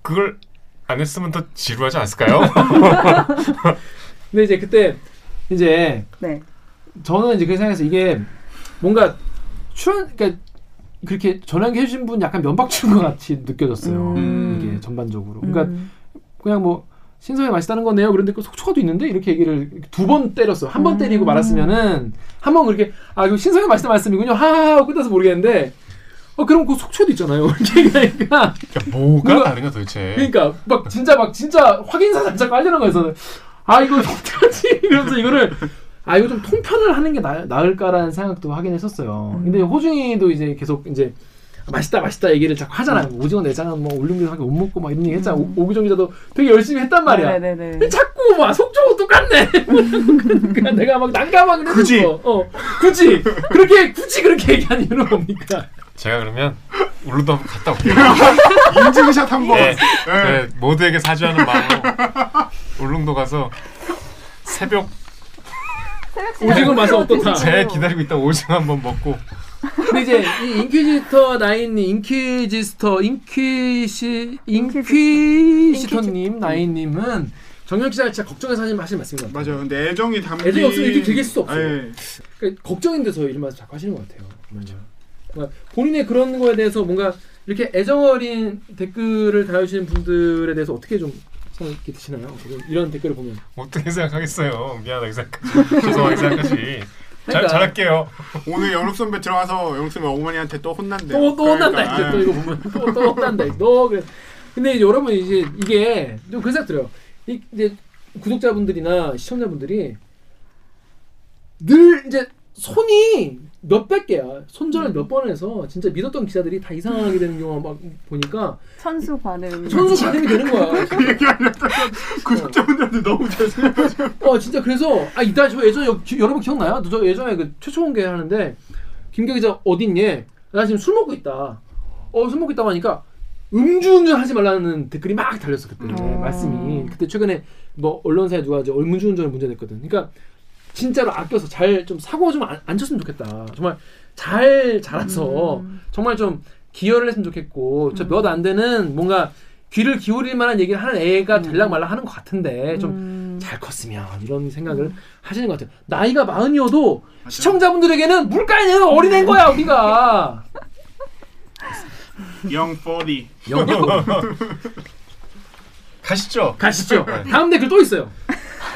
S3: 그걸 안 했으면 더 지루하지 않았을까요?
S1: 근데 이제 그때 이제
S4: 네.
S1: 저는 이제 그 생각해서 이게 뭔가 출연 그러니까 그렇게 전화기 해주신 분 약간 면박 주는 것 같이 느껴졌어요.
S2: 음.
S1: 이게 전반적으로. 그러니까
S4: 음.
S1: 그냥 뭐 신선이 맛있다는 거네요. 그런데 그 속초가도 있는데 이렇게 얘기를 두 번 때렸어. 한번
S4: 음.
S1: 때리고 말았으면은 한 번 그렇게 아 이거 신선이 맛있다 말씀이군요. 하하 끝나서 모르겠는데 어 그럼 그 속초도 있잖아요. 그러니까
S3: 야, 뭐가 다르냐 도대체?
S1: 그러니까 막 진짜 막 진짜 확인사 자체가 깔려는 거에서 아 이거 어떡하지 이러면서 이거를 아 이거 좀 통편을 하는 게 나, 나을까라는 생각도 하긴 했었어요. 근데 호중이도 이제 계속 이제 맛있다 맛있다 얘기를 자꾸 하잖아요. 오징어 내장은 뭐 울릉도에서 못 먹고 막 이런 얘기 했잖아. 오- 오기정 기자도 되게 열심히 했단 말이야.
S4: 네네네.
S1: 근데 자꾸 막 속초 똑같네. 그러니까 내가 막 난감하게
S2: 굳이.
S1: 됐어. 어, 굳이 그렇게 굳이 그렇게 얘기하는 이유는 뭡니까?
S3: 제가 그러면 울릉도 한번 갔다 올게요.
S2: 인증샷 한 번.
S3: 네.
S2: 네.
S3: 네, 모두에게 사죄하는 마음으로 울릉도 가서 새벽
S1: 오징어 맛은 어떻다?
S3: 제 기다리고 있다 오징어 한번 먹고
S1: 근데 이제 이 인퀴지터 나인님, 인퀴지스터, 인퀴시, 인퀴시터님 나인님은 정현 기자가 진짜 걱정해서 것 같아요.
S2: 맞아요. 근데 애정이 담긴.
S1: 애정이 없으면 이렇게 즐길 수 없어요.
S2: 예.
S1: 그러니까 걱정인 데서 이런 말씀 자꾸 하시는 것 같아요. 맞아. 그러니까 본인의 그런 거에 대해서 뭔가 이렇게 애정 어린 댓글을 달아주시는 분들에 대해서 어떻게 좀 생각이 드시나요? 이런 댓글을 보면.
S3: 어떻게 생각하겠어요? 미안하게 생각하지. 죄송하게 생각하지. 잘,
S1: 그러니까.
S3: 잘할게요.
S2: 오늘 영록 선배 들어가서 영록 선배 어머니한테 또 혼난대.
S1: 또, 또 혼난다
S2: 그러니까,
S1: 이제 또
S2: 예.
S1: 이거 보면 또, 또 혼난다 너 그래 근데 이제 여러분 이제 이게 좀 그런 생각 들어요 이, 이제 구독자분들이나 시청자분들이 늘 이제 손이 몇백 개야. 손절을 몇번 해서 진짜 믿었던 기자들이 다 이상하게 되는 경우가 막 보니까
S4: 천수 반응.
S1: 선수 가늠이 되는 거야.
S2: 그 얘기 하려다가 구독자분들한테 너무 죄송해가지고
S1: 어 진짜 그래서 아 이따 저 예전에 여- 여러분 기억나요? 저 예전에 그 최초 공개 하는데 김경 기자 어딨니? 나 지금 술 먹고 있다. 어 술 먹고 있다고 하니까 음주운전 하지 말라는 댓글이 막 달렸어 그때
S4: 음.
S1: 말씀이 그때 최근에 뭐 언론사에 누가 이제 음주운전을 문제냈거든. 그러니까 진짜로 아껴서 잘 좀 사고 좀안 쳤으면 좋겠다. 정말 잘 자라서
S4: 음.
S1: 정말 좀 기여를 했으면 좋겠고 저몇 안 되는 뭔가 귀를 기울일 만한 얘기를 하는 애가 될랑 말랑 하는 것 같은데 좀
S4: 음.
S1: 잘 컸으면 이런 생각을 하시는 것 같아요. 나이가 마흔이어도. 시청자분들에게는 물가에 내논 어린애인 거야 우리가.
S2: young 40.
S1: 영영
S3: 가시죠.
S1: 가시죠. 다음 댓글 또 있어요.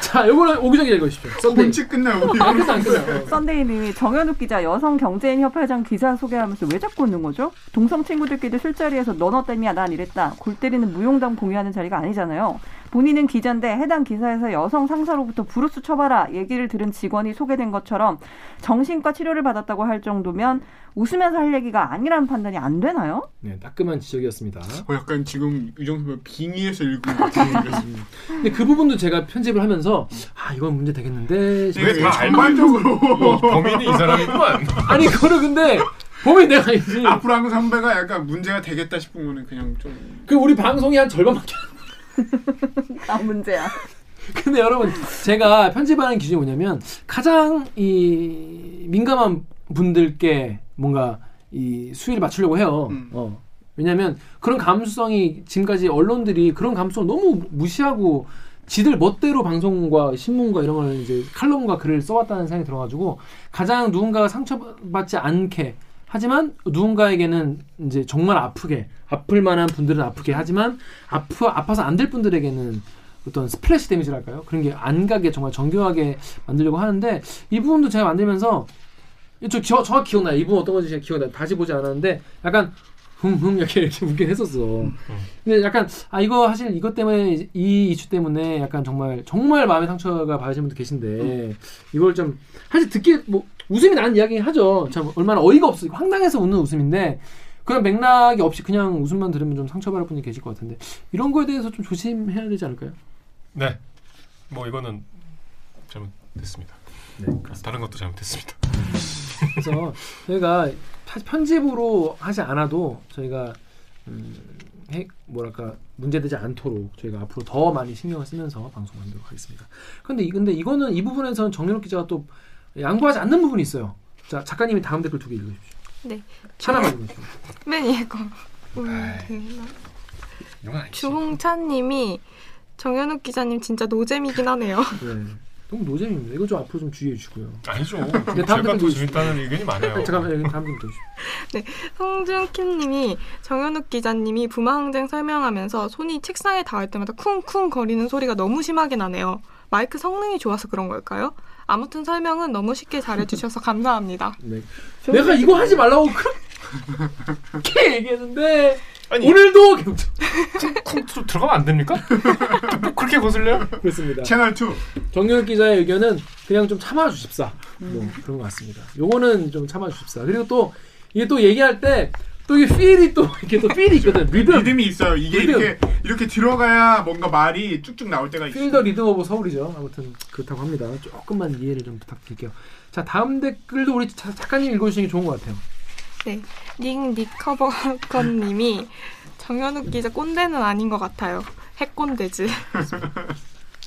S1: 자, 요거는 오기정이 읽어주십시오. 썬데이.
S2: 본치 끝나요 우리.
S1: 아, 끝나 안 끝나.
S4: 썬데이님이 정연욱 기자 여성 경제인 협회장 기자 소개하면서 왜 자꾸 웃는 거죠? 동성 친구들끼리 술자리에서 너너 때문이야 난 이랬다. 골 때리는 무용담 공유하는 자리가 아니잖아요. 본인은 기자인데 해당 기사에서 여성 상사로부터 블루스 쳐봐라 얘기를 들은 직원이 소개된 것처럼 정신과 치료를 받았다고 할 정도면 웃으면서 할 얘기가 아니라는 판단이 안 되나요?
S1: 네, 따끔한 지적이었습니다.
S2: 어, 약간 지금 유정 선배 빙의해서 읽은 것 같은
S1: 근데 그 부분도 제가 편집을 하면서 아 이건 문제 되겠는데.
S2: 이게
S3: 다
S2: 전반적으로
S3: 뭐, 범인이 이 사람이구만.
S1: 아니 그거는 근데 보면 내가 이제
S2: 앞으로 한 선배가 약간 문제가 되겠다 싶으면 그냥 좀
S1: 그 우리 방송이 한 절반밖에 안
S4: 아 문제야.
S1: 근데 여러분 제가 편집하는 기준이 뭐냐면 가장 이 민감한 분들께 뭔가 이 수위를 맞추려고 해요.
S2: 음.
S1: 어. 왜냐하면 그런 감수성이 지금까지 언론들이 그런 감수성 을 너무 무시하고 지들 멋대로 방송과 신문과 이런 걸 이제 칼럼과 글을 써왔다는 생각이 들어가지고 가장 누군가가 상처받지 않게 하지만 누군가에게는 이제 정말 아프게 아플 만한 분들은 아프게 하지만 아프 아파서 안 될 분들에게는 어떤 스플래시 데미지랄까요? 그런 게 안 가게 정말 정교하게 만들려고 하는데 이 부분도 제가 만들면서 저 기, 정확히 기억나요. 이 부분 어떤 건지 제가 기억나요. 다시 보지 않았는데 약간 흥흥 이렇게 이렇게 웃긴 했었어. 근데 약간 아 이거 사실 이것 때문에 이 이슈 때문에 약간 정말 정말 마음의 상처가 받으신 분도 계신데 이걸 좀 사실 듣기 뭐 웃음이 나는 이야기 하죠. 참 얼마나 어이가 없어 황당해서 웃는 웃음인데 그냥 맥락이 없이 그냥 웃음만 들으면 좀 상처받을 분이 계실 것 같은데 이런 거에 대해서 좀 조심해야 되지 않을까요?
S3: 네. 뭐 이거는 잘못됐습니다.
S1: 네.
S3: 다른 것도 잘못됐습니다.
S1: 그래서 저희가 사- 편집으로 하지 않아도 저희가 음, 해, 뭐랄까 문제되지 않도록 저희가 앞으로 더 많이 신경을 쓰면서 방송하도록 하겠습니다. 근데 이 근데 이거는 이 부분에서는 정연욱 기자가 또 양보하지 않는 부분이 있어요. 자 작가님이 다음 댓글 두 개 읽어주십시오.
S5: 네.
S1: 하나만 읽어주십시오.
S5: 맨 위에 거. 음. 주홍찬님이 정현욱 기자님 진짜 노잼이긴 하네요.
S1: 네. 너무 노잼입니다. 이거 좀 앞으로 좀 주의해 주시고요.
S3: 아니죠.
S1: 네, 다음
S3: 제가 더 재밌다는 의견이 많아요.
S1: 잠깐만 여기 다음 댓글 주십시오.
S5: 송준킴님이 정현욱 기자님이 부마 항쟁 설명하면서 손이 책상에 닿을 때마다 쿵쿵 거리는 소리가 너무 심하게 나네요. 마이크 성능이 좋아서 그런 걸까요? 아무튼 설명은 너무 쉽게 잘해주셔서 감사합니다.
S1: 네. 내가 이거 하지 말라고 그렇게 얘기했는데
S3: 아니
S1: 오늘도
S3: 쿵 들어가면 안 됩니까? 뭐 그렇게 거슬려요?
S1: 그렇습니다.
S2: 채널 2.
S1: 정윤 기자의 의견은 그냥 좀 참아 주십사. 뭐 그런 것 같습니다. 요거는 좀 참아 주십사. 그리고 또 이게 또 얘기할 때 또 이게 필이 또 이렇게 또 feel이 있거든. 리듬.
S2: 리듬이 있어요. 이게
S1: 리듬.
S2: 이렇게 이렇게 들어가야 뭔가 말이 쭉쭉 나올 때가 있어요.
S1: Feel the rhythm of 서울이죠. 아무튼 그렇다고 합니다. 조금만 이해를 좀 부탁드릴게요. 자 다음 댓글도 우리 자- 작가님 읽어주시는 게 좋은 것 같아요.
S5: 네, 닉 니커버커님이 정현욱 기자 꼰대는 아닌 것 같아요. 핵꼰대지.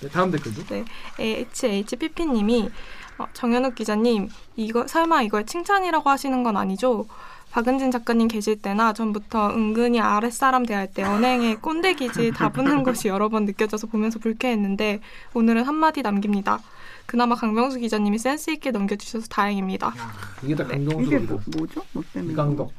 S1: 네, 다음 댓글도.
S5: 네, HHPP님이 어, 정현욱 기자님 이거 설마 이걸 칭찬이라고 하시는 건 아니죠? 박은진 작가님 계실 때나 전부터 은근히 아랫사람 대할 때 언행에 꼰대 기질 다부는 것이 여러 번 느껴져서 보면서 불쾌했는데 오늘은 한마디 남깁니다. 그나마 강병수 기자님이 센스 있게 넘겨주셔서 다행입니다.
S1: 이게 다
S4: 이게
S1: 강동석입니다.
S4: 뭐, 뭐죠? 뭐 때문에?
S1: 이강덕.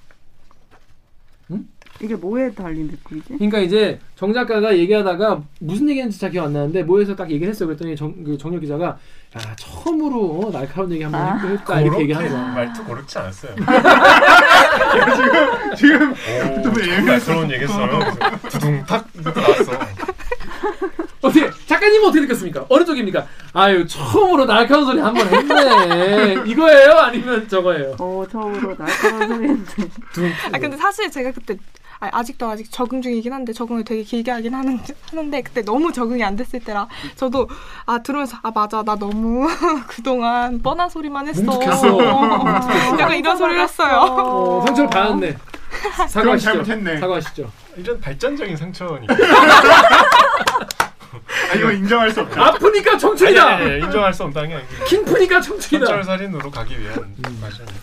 S4: 이게 뭐에 달린 댓글이지?
S1: 그러니까 이제 정 작가가 얘기하다가 무슨 얘기했는지 잘 기억 안 나는데 뭐에서 딱 얘기를 했어요. 그랬더니 정, 그 정렬 기자가 야 처음으로 어, 날카로운 얘기 한번
S4: 아.
S1: 했- 했다 이렇게 얘기하는 거야.
S3: 말투 고르지 않았어요.
S2: 지금
S3: 오, 좀좀
S2: 예민했어.
S3: 날카로운 얘기했어요. 두둥탁 나왔어.
S1: 어떻게 작가님 어떻게 느꼈습니까? 어느 쪽입니까? 아유 처음으로 날카로운 소리 한 번 했네. 이거예요? 아니면 저거예요?
S4: 어, 처음으로 날카로운 소리인데.
S1: 두-
S5: 아 근데 사실 제가 그때 아, 아직도 아직 적응 중이긴 한데 적응을 되게 길게 하긴 하는, 하는데 그때 너무 적응이 안 됐을 때라 저도 아 들으면서 아 맞아 나 너무 그동안 뻔한 소리만 했어
S1: 뭉툭했어.
S5: 약간 이런 소리를 했어요
S1: 어, 상처를 받았네. 사과하시죠.
S2: 잘못했네.
S1: 사과하시죠.
S3: 이런 발전적인 상처니까.
S2: 아, 이거 인정할 수 없죠.
S1: 아프니까
S3: 아니,
S1: 청춘이다.
S3: 아니, 아니, 인정할 수 없다는 게 아니고
S1: 킹프니까 청춘이다.
S3: 선철살인으로 가기 위한 과정.
S1: 이제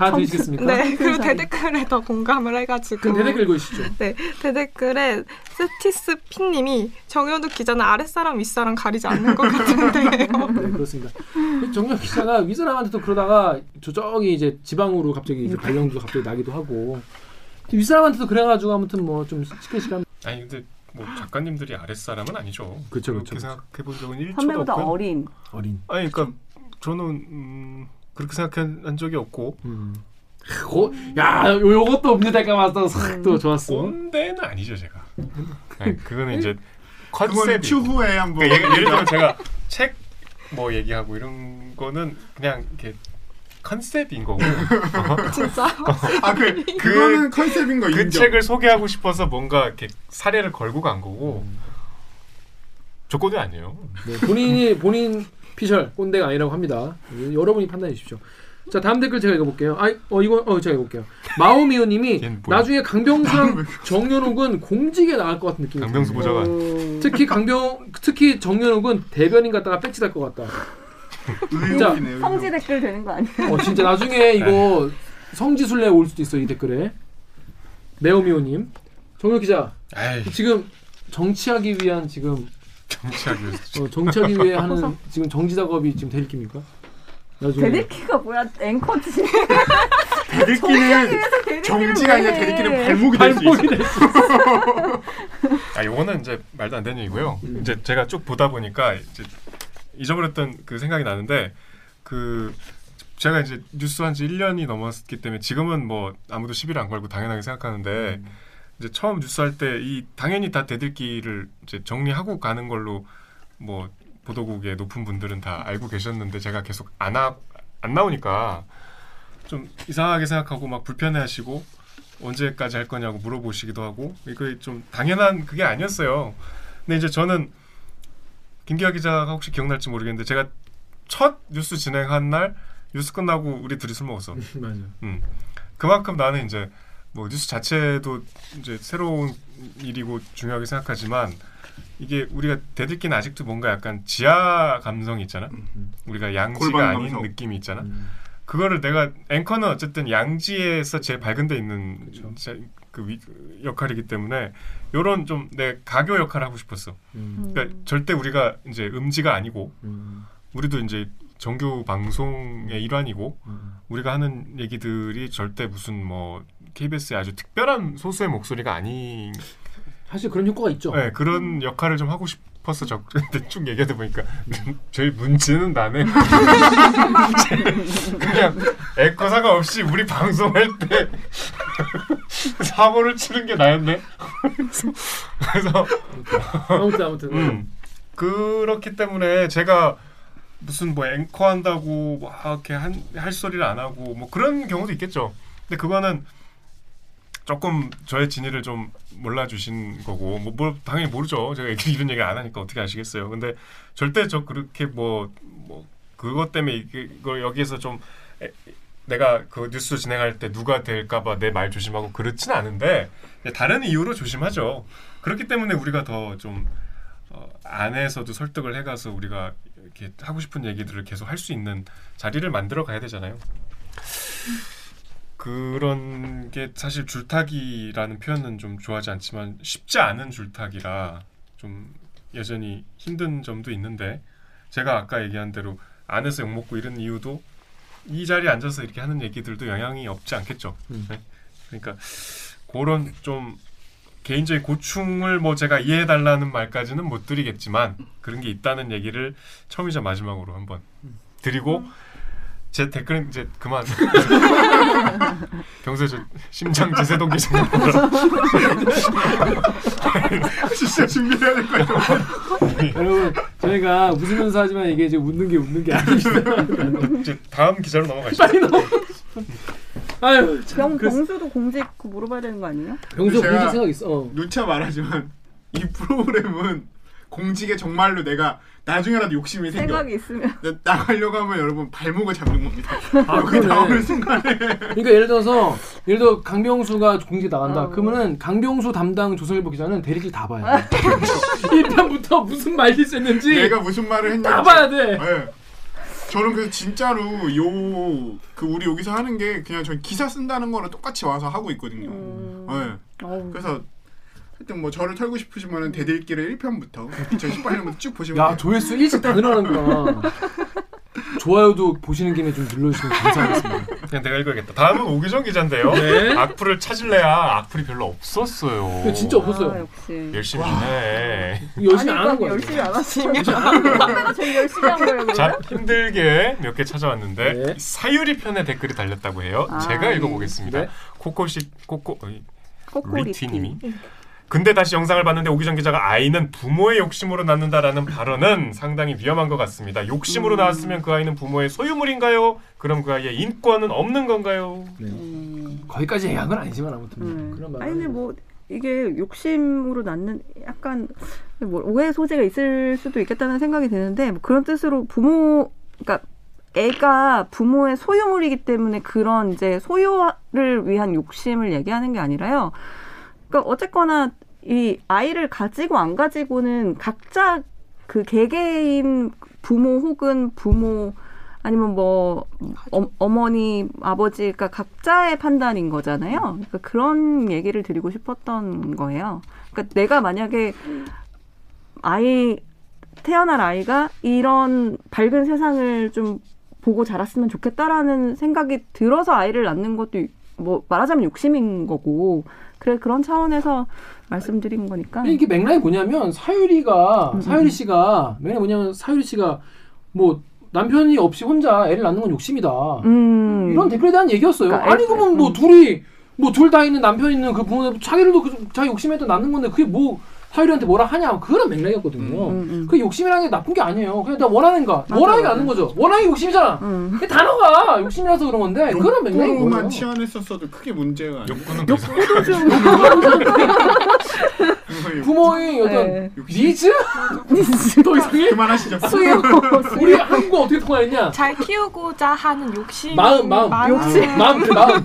S1: 받아들이시겠습니까?
S5: 네 그리고. 대댓글에 더 공감을 해가지고
S1: 그럼 대댓글 읽으시죠.
S5: 네 대댓글에 스티스 핀님이 정현욱 기자는 아랫사람 윗사람 가리지 않는 것 같은데요
S1: 네, 그렇습니다. 정력 기자가 윗사람한테도 그러다가 저쪽이 이제 지방으로 갑자기 이제 발령도 갑자기 나기도 하고 윗사람한테도 그래가지고 아무튼 뭐 좀 시끌시끌
S3: 아니 근데 뭐 작가님들이 아랫사람은 아니죠.
S1: 그쵸,
S3: 그렇게 생각해 본 적은 1초도
S4: 선배보다
S3: 없고요.
S4: 어린.
S1: 어린.
S3: 아니 그러니까 저는 음, 그렇게 생각한 적이 없고
S1: 음. 고, 야 요- 요것도 음료대가 맞서 싹또 좋았어.
S3: 꼰대는 아니죠 제가. 아니, 그거는 이제 컨셉이.
S2: 추후에 한번.
S3: 그러니까 예를, 예를 들면 제가 책 뭐 얘기하고 이런 거는 그냥 이렇게 컨셉인 거고
S5: 진짜
S2: 아, 그, 그거는 컨셉인 거
S3: 그
S2: 인정.
S3: 책을 소개하고 싶어서 뭔가 이렇게 사례를 걸고 간 거고 조건이 아니에요.
S1: 네, 본인이 본인 피셜 꼰대가 아니라고 합니다. 여러분이 판단해 주십시오. 자 다음 댓글 제가 읽어볼게요. 아, 어 이거 어 제가 읽어볼게요. 마오미오님이? 나중에 강병수랑 정연욱은 공직에 나갈 것 같은 느낌이
S3: 강병수. 보좌관.
S4: 어,
S1: 특히 강병 특히 정연욱은 대변인 갔다가 배치될 것 같다.
S2: 의혹.
S4: 성지 댓글 되는 거 아니에요?
S1: 어 진짜 나중에 이거 성지순례 올 수도 있어 이 댓글에. 네오미오님 정연 기자
S3: 에이
S1: 지금 정치하기 위한 지금
S3: 정치하기 위해서.
S1: 어, 정치하기 위해 하는 지금 정지 작업이 지금 대립입니까? 나중에
S4: 대리키가 뭐야? 앵커지.
S2: 대들기는 정지가 아니라 대들기는 발목이 될수 있어.
S3: 아 요거는 이제 말도 안 되는 얘기고요.
S1: 음.
S3: 이제 제가 쭉 보다 보니까 이제 잊어버렸던 그 생각이 나는데 그 제가 이제 뉴스 한 지 1년이 넘었기 때문에 지금은 뭐 아무도 시비를 안 걸고 당연하게 생각하는데 이제 처음 뉴스 할 때 이 당연히 다 대들기를 이제 정리하고 가는 걸로 뭐 보도국의 높은 분들은 다 알고 계셨는데 제가 계속 안, 하, 안 나오니까 좀 이상하게 생각하고 막 불편해하시고 언제까지 할 거냐고 물어보시기도 하고 이거 좀 당연한 그게 아니었어요. 근데 이제 저는 김기아 기자가 혹시 기억날지 모르겠는데 제가 첫 뉴스 진행한 날 뉴스 끝나고 우리 둘이 술 먹었어.
S1: 맞아.
S3: 음. 그만큼 나는 이제 뭐 뉴스 자체도 이제 새로운 일이고 중요하게 생각하지만 이게 우리가 대들기는 아직도 뭔가 약간 지하 감성이 있잖아. 우리가 양지가 아닌
S2: 감성.
S3: 느낌이 있잖아.
S1: 음.
S3: 그거를 내가 앵커는 어쨌든 양지에서 제일 밝은 데 있는. 제- 그 위- 역할이기 때문에 요런 좀 내 가교 역할을 하고 싶었어.
S1: 음.
S3: 그러니까 절대 우리가 이제 음지가 아니고
S1: 음.
S3: 우리도 이제 정규 방송의 일환이고
S1: 음.
S3: 우리가 하는 얘기들이 절대 무슨 뭐 KBS의 아주 특별한 소수의 목소리가 아닌
S1: 사실 그런 효과가 있죠.
S3: 네, 그런 역할을 좀 하고 싶어서 적 쭉 얘기하다 보니까 제일 문제는 나네. 그냥 에코사가 없이 우리 방송할 때 사고를 치는 게 나였네. 그래서
S1: 아무튼 아무튼.
S3: 음, 그렇기 때문에 제가 무슨 뭐 앵커 한다고 막 이렇게 한, 할 소리를 안 하고 뭐 그런 경우도 있겠죠. 근데 그거는 조금 저의 진위를 좀 몰라주신 거고 뭐, 뭐 당연히 모르죠. 제가 이런 얘기 안 하니까 어떻게 아시겠어요. 근데 절대 저 그렇게 뭐, 뭐 그것 때문에 이걸 여기에서 좀 에, 내가 그 뉴스 진행할 때 누가 될까봐 내 말 조심하고 그렇진 않은데 다른 이유로 조심하죠. 그렇기 때문에 우리가 더좀 어, 안에서도 설득을 해가서 우리가 이렇게 하고 싶은 얘기들을 계속 할 수 있는 자리를 만들어 가야 되잖아요. 그런 게 사실 줄타기라는 표현은 좀 좋아하지 않지만 쉽지 않은 줄타기라 좀 여전히 힘든 점도 있는데 제가 아까 얘기한 대로 안에서 욕먹고 이런 이유도 이 자리에 앉아서 이렇게 하는 얘기들도 영향이 없지 않겠죠.
S1: 음.
S3: 네? 그러니까 그런 좀 개인적인 고충을 뭐 제가 이해해 달라는 말까지는 못 드리겠지만 그런 게 있다는 얘기를 처음이자 마지막으로 한번 드리고 제 댓글은 이제 그만. 평소에 저 심장 제세동 기생
S2: 진짜 준비해야 될것 같아요.
S1: 여러분 저희가 웃으면서 하지만 이게 이제 웃는 게 웃는 게 아니시죠.
S3: 이제 다음 기자로 넘어가시죠.
S1: 빨리 넘어. 아유 참.
S4: 병,
S1: 그래서
S4: 병수도 공직 그 물어봐야 되는 거 아니에요?
S1: 병수
S2: 제가-
S1: 공직 생각 있어. 어.
S2: 누차 말하지만 이 프로그램은 공직에 정말로 내가 나중에라도 욕심이 생겨
S4: 생각이 있으면
S2: 나- 나가려고 하면 여러분 발목을 잡는 겁니다.
S1: 아
S2: 여기
S1: 그러네.
S2: 나오는 순간에
S1: 그러니까 예를 들어서 예를 들어 강병수가 공직 나간다.
S4: 어.
S1: 그러면은 강병수 담당 조선일보 기자는 대리길 다 봐야 돼. 1편부터 무슨 말이 있었는지
S2: 내가 무슨 말을 했는지
S1: 다 봐야 돼.
S2: 예. 저는 그래서 진짜로 요 그 우리 여기서 하는 게 그냥 저 기사 쓴다는 거랑 똑같이 와서 하고 있거든요.
S4: 음,
S2: 예.
S4: 어우,
S2: 그래서 하여튼 뭐 저를 털고 싶으시면은 대들기를 1편부터 2018년부터 쭉 보시면
S1: 야
S2: 돼요.
S1: 조회수 일찍 다 늘어나는구나. 좋아요도 보시는 김에 좀 눌러주시면 감사하겠습니다.
S3: 그냥 내가 읽어야겠다. 다음은 오규정 기자인데요.
S1: 네.
S3: 악플을 찾을래야 악플이 별로 없었어요.
S1: 근데 진짜 없었어요.
S4: 아, 역시.
S3: 열심히 좀 해.
S1: 열심히
S4: 아니,
S1: 안 하는
S4: 그러니까
S1: 거야.
S4: 열심히 안 하시면 저희 열심히 한 거예요. 그러면?
S3: 자 힘들게 몇 개 찾아왔는데
S1: 네.
S3: 사유리 편에 댓글이 달렸다고 해요.
S4: 아,
S3: 제가
S4: 네.
S3: 읽어보겠습니다.
S1: 네.
S3: 코코시 코코 어이,
S4: 코코리티.
S3: 리티님이 근데 다시 영상을 봤는데 오기정 기자가 아이는 부모의 욕심으로 낳는다라는 발언은 상당히 위험한 것 같습니다. 욕심으로
S4: 음.
S3: 낳았으면 그 아이는 부모의 소유물인가요? 그럼 그 아이의 인권은 없는 건가요?
S1: 네.
S4: 음.
S1: 거기까지 얘기한 건 아니지만 아무튼
S4: 음.
S1: 그런 말.
S4: 아니 근데 뭐 이게 욕심으로 낳는 약간 뭐 오해 소지가 있을 수도 있겠다는 생각이 드는데 뭐 그런 뜻으로 부모 그러니까 애가 부모의 소유물이기 때문에 그런 이제 소유를 위한 욕심을 얘기하는 게 아니라요. 그러니까 어쨌거나 이 아이를 가지고 안 가지고는 각자 그 개개인 부모 혹은 부모 아니면 뭐 어, 어머니 아버지 그러니까 각자의 판단인 거잖아요. 그러니까 그런 얘기를 드리고 싶었던 거예요. 그러니까 내가 만약에 아이 태어날 아이가 이런 밝은 세상을 좀 보고 자랐으면 좋겠다라는 생각이 들어서 아이를 낳는 것도 뭐 말하자면 욕심인 거고 그래 그런 차원에서 말씀드린 거니까
S1: 이게 맥락이 뭐냐면 사유리가
S4: 음,
S1: 사유리
S4: 음.
S1: 씨가 맥락이 뭐냐면 사유리 씨가 뭐 남편이 없이 혼자 애를 낳는 건 욕심이다.
S4: 음
S1: 이런 댓글에 대한 얘기였어요.
S4: 그러니까
S1: 아니
S4: 애-
S1: 그러면 뭐
S4: 음.
S1: 둘이 뭐 둘 다 있는 남편 있는 그 부모 자기들도 그, 자기 욕심에도 낳는 건데 그게 뭐 사유리한테 뭐라 하냐 그런 맥락이었거든요.
S4: 음, 음.
S1: 그 욕심이라는 게 나쁜 게 아니에요. 그냥 내가 원하는가
S4: 맞아,
S1: 원하는 게
S4: 맞아.
S1: 낳는 거죠. 원하는 게 욕심이잖아.
S4: 음.
S1: 그 단어가 욕심이라서 그런 건데 그런 맥락인
S2: 욕구로만
S1: 거죠.
S2: 치환했었어도 크게 문제가 아니고
S3: 욕구는
S4: 욕구도 좀
S1: 부모의 어떤
S4: 네.
S1: 니즈 더 이상해.
S2: 그만하시죠.
S4: 수요
S1: 우리 한국어 어떻게 통화했냐?
S5: 잘 키우고자 하는 욕심.
S1: 마음, 마음.
S4: 욕심.
S1: 마음 그 마음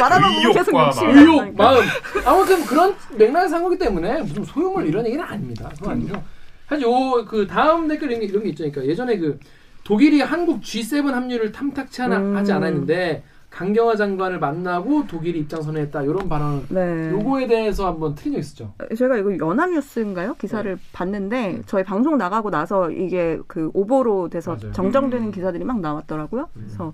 S4: 말하다 보면 계속
S3: 의욕
S4: 나니까.
S1: 마음 아무튼 그런 맥락에서 산 거기 때문에 무슨 소유물 이런 얘기는 아닙니다 그건 아니죠 사실 요그 다음 댓글 이런 게, 이런 게 있죠 그러니까 예전에 그 독일이 한국 G7 합류를 탐탁치 않아,
S4: 음.
S1: 하지 않았는데 강경화 장관을 만나고 독일이 입장 선회했다 이런 발언
S4: 네.
S1: 요거에 대해서 한번 틀린 적 있었죠
S4: 제가 이거 연합뉴스인가요? 기사를
S1: 네.
S4: 봤는데 저희 방송 나가고 나서 이게 그 오보로 돼서
S1: 맞아요.
S4: 정정되는
S2: 음.
S4: 기사들이 막 나왔더라고요. 그래서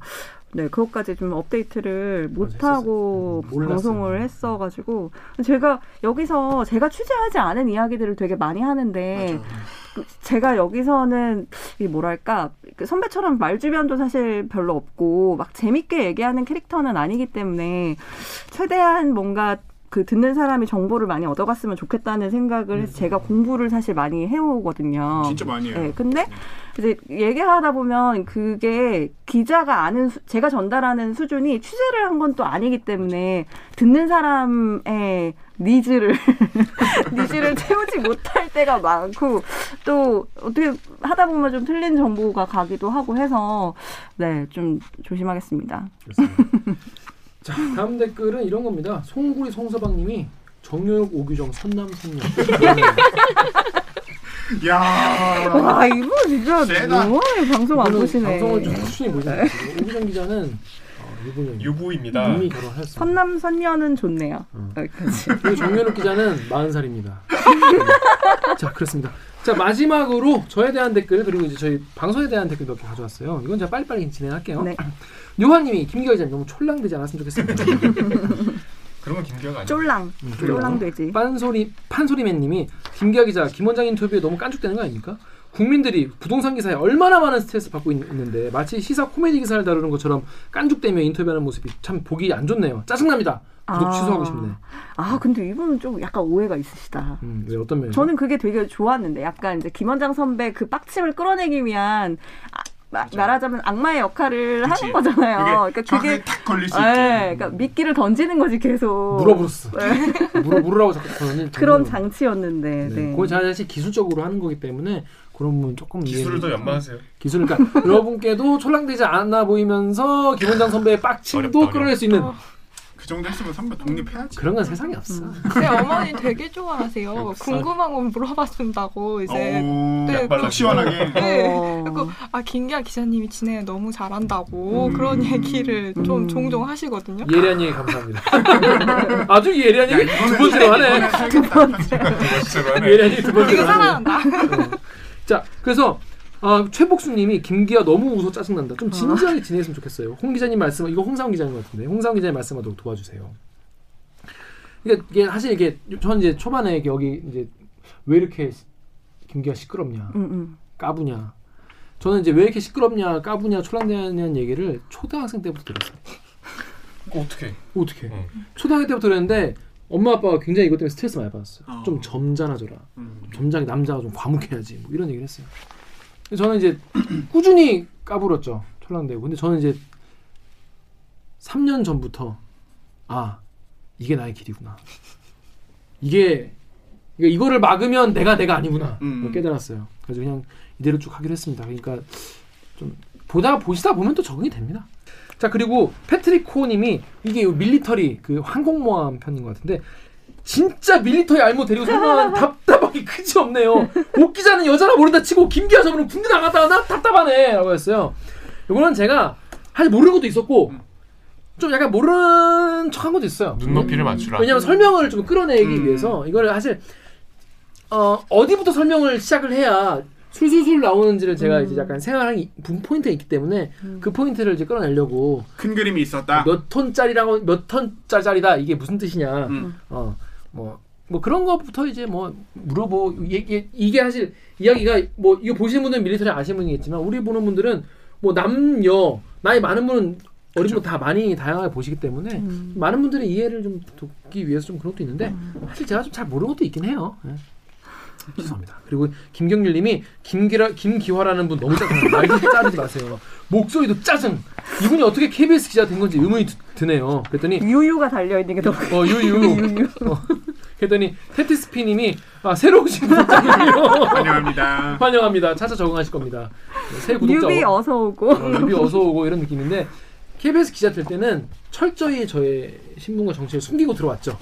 S4: 네 그것까지 좀 업데이트를 못. 하고
S1: 음, 몰랐어요.
S4: 방송을 했어가지고 제가 여기서 제가 취재하지 않은 이야기들을 되게 많이 하는데 그 제가 여기서는 이 뭐랄까 그 선배처럼 말 주변도 사실 별로 없고 막 재밌게 얘기하는 캐릭터는 아니기 때문에 최대한 뭔가 그 듣는 사람이 정보를 많이 얻어갔으면 좋겠다는 생각을 해서 제가 공부를 사실 많이 해오거든요.
S2: 진짜 많이 해요.
S4: 네, 근데 이제 얘기하다 보면 그게 기자가 아는 수, 제가 전달하는 수준이 취재를 한 건 또 아니기 때문에 듣는 사람의 needs를 needs를 채우지 못할 때가 많고 또 어떻게 하다 보면 좀 틀린 정보가 가기도 하고 해서 네 좀 조심하겠습니다.
S1: 자 다음 댓글은 이런 겁니다 송구리 송서방님이 정효욱 오규정 선남 선녀
S2: 야.
S4: 와 이거 진짜. 너무 방송 안 보시네.
S1: 방송을 좀 꾸준히 보시네요 오규정 기자는 어, 유부녀
S3: 유부입니다.
S1: 이미 결혼하셨습니다
S4: 선남 선녀는 좋네요.
S1: 음.
S4: 여기까지.
S1: 그리고 정면욱 기자는 40살입니다. 자, 그렇습니다. 자, 마지막으로 저에 대한 댓글 그리고 이제 저희 방송에 대한 댓글 몇 개 가져왔어요. 이건 제가 빨리빨리 진행할게요.
S4: 네.
S1: 요한님이 김기화 기자님 너무 촐랑되지 않았으면 좋겠습니다.
S3: 그런 건 김기아가 아니야.
S4: 쫄랑.
S1: 음,
S4: 쫄랑 되지.
S1: 빤소리 판소리맨님이 김기아 기자 김 원장 인터뷰에 너무 깐죽대는 거 아닙니까? 국민들이 부동산 기사에 얼마나 많은 스트레스 받고 있, 는데 마치 시사 코미디 기사를 다루는 것처럼 깐죽대며 인터뷰하는 모습이 참 보기 안 좋네요. 짜증납니다. 구독
S4: 아.
S1: 취소하고 싶네.
S4: 아 근데 이분은 좀 약간 오해가 있으시다.
S1: 음, 왜 어떤 면에서?
S4: 저는 그게 되게 좋았는데 약간 이제 김원장 선배 그 빡침을 끌어내기 위한 아, 마- 말하자면 악마의 역할을
S2: 그치.
S4: 하는 거잖아요. 그러니까
S2: 정확하게
S4: 그게
S2: 탁 걸릴 수
S4: 예,
S2: 있게.
S4: 그러니까 미끼를 던지는 거지 계속.
S1: 물어버렸어.
S4: 네.
S1: 물어 물으라고 자꾸 저는
S4: 그런 장치였는데.
S1: 네.
S4: 네.
S1: 그건 사실 기술적으로 하는 거기 때문에 그런 부분 조금
S3: 기술을 더 연마하세요.
S1: 기술 그러니까 여러분께도 촐랑되지 않아 보이면서 김원장 선배의 빡침도
S3: 어렵다,
S1: 끌어낼 수 있는
S5: 어.
S2: 그 정도 했으면 선배 독립해야지.
S1: 그런 건 세상에 없어.
S4: 음.
S5: 제 어머니 되게 좋아하세요.
S1: 역사.
S5: 궁금한 거 물어봐준다고 이제.
S2: 오,
S5: 네,
S2: 딱 시원하게.
S5: 네.
S4: 어.
S5: 그리고 아 김기아 기자님이 진행 너무 잘한다고
S2: 음.
S5: 그런 얘기를 좀
S4: 음.
S5: 종종 하시거든요.
S1: 예리한 얘기 감사합니다. 아주 예리한
S2: 야,
S1: 얘기 두 번째로 하네.
S3: 진짜로 하네.
S1: 예리한 얘기 두 번째로
S5: 이거
S1: 하네.
S5: 사랑한다.
S1: 자, 그래서 어, 최복수님이 김기아 너무 웃어 짜증난다. 좀 진지하게 지냈으면 좋겠어요. 홍 기자님 말씀, 이거 홍사원 기자님 같은데 홍사원 기자님 말씀하도록 도와주세요. 이게, 이게 사실 이게 전 이제 초반에 여기 이제 왜 이렇게 김기아 시끄럽냐,
S4: 음, 음.
S1: 까부냐. 저는 이제 왜 이렇게 시끄럽냐, 까부냐, 촐랑대냐는 얘기를 초등학생 때부터 들었어요.
S3: 어떻게?
S1: 어떻게?
S3: 어.
S1: 초등학생 때부터 들었는데 엄마 아빠가 굉장히 이것 때문에 스트레스 많이 받았어요.
S2: 어.
S1: 좀 점잖아져라.
S2: 음.
S1: 점장이 남자가 좀 과묵해야지 뭐 이런 얘기를 했어요. 저는 이제 꾸준히 까불었죠 촐랑대고 근데 저는 이제 3년 전부터 아 이게 나의 길이구나 이게 이거- 이거를 막으면 내가 내가 아니구나
S2: 음.
S1: 그걸 깨달았어요 그래서 그냥 이대로 쭉 하기로 했습니다 그러니까 좀 보다 보시다 보면 또 적응이 됩니다 자 그리고 패트릭 코님이 이게 밀리터리 그 항공모함 편인 것 같은데 진짜 밀리터리 알모 데리고 설명하는 답답하기 그지 없네요. 옥 기자는 여자라 모른다 치고 김기아 저분은 군대 나갔다가 나 답답하네라고 했어요. 이거는 제가 사실 모르는 것도 있었고 좀 약간 모르는 척한 것도 있어요.
S3: 눈높이를 맞추라.
S1: 왜냐면 설명을 좀 끌어내기
S2: 음.
S1: 위해서 이거를 사실 어, 어디부터 설명을 시작을 해야 술술술 나오는지를 제가 이제 약간 생각하는 이- 분 포인트가 있기 때문에 그 포인트를 이제 끌어내려고
S2: 큰 그림이 있었다.
S1: 몇 톤짜리라고 몇 톤짜리다 이게 무슨 뜻이냐
S2: 음.
S1: 어뭐 뭐 그런 것부터 이제 뭐 물어보 이게, 이게 사실 이야기가 뭐 이거 보시는 분들은 밀리터리 아시는 분이겠지만 우리 보는 분들은 뭐 남녀 나이 많은 분은 어린 분다 많이 다양하게 보시기 때문에
S4: 음.
S1: 많은 분들의 이해를 좀 돕기 위해서 좀 그런 것도 있는데 사실 제가 좀 잘 모르는 것도 있긴 해요. 예. 죄송합니다. 그리고 김경률님이 김기라 김기화라는 분 너무 짜증. 말좀 자르지 마세요. 목소리도 짜증. 이분이 어떻게 KBS 기자 된 건지 의문이 드, 드네요. 그랬더니
S4: 유유가 달려 있는 게 너무
S1: 어 유유.
S4: 유유.
S1: 어, 그랬더니 테티스피님이 아 새로 오신 분장이에요.
S2: 환영합니다.
S1: 환영합니다. 차차 적응하실 겁니다. 네, 새 구독자
S4: newbie
S1: 어,
S4: 어서 오고.
S1: 어, newbie 어서 오고 이런 느낌인데 KBS 기자 될 때는 철저히 저의 신분과 정체를 숨기고 들어왔죠.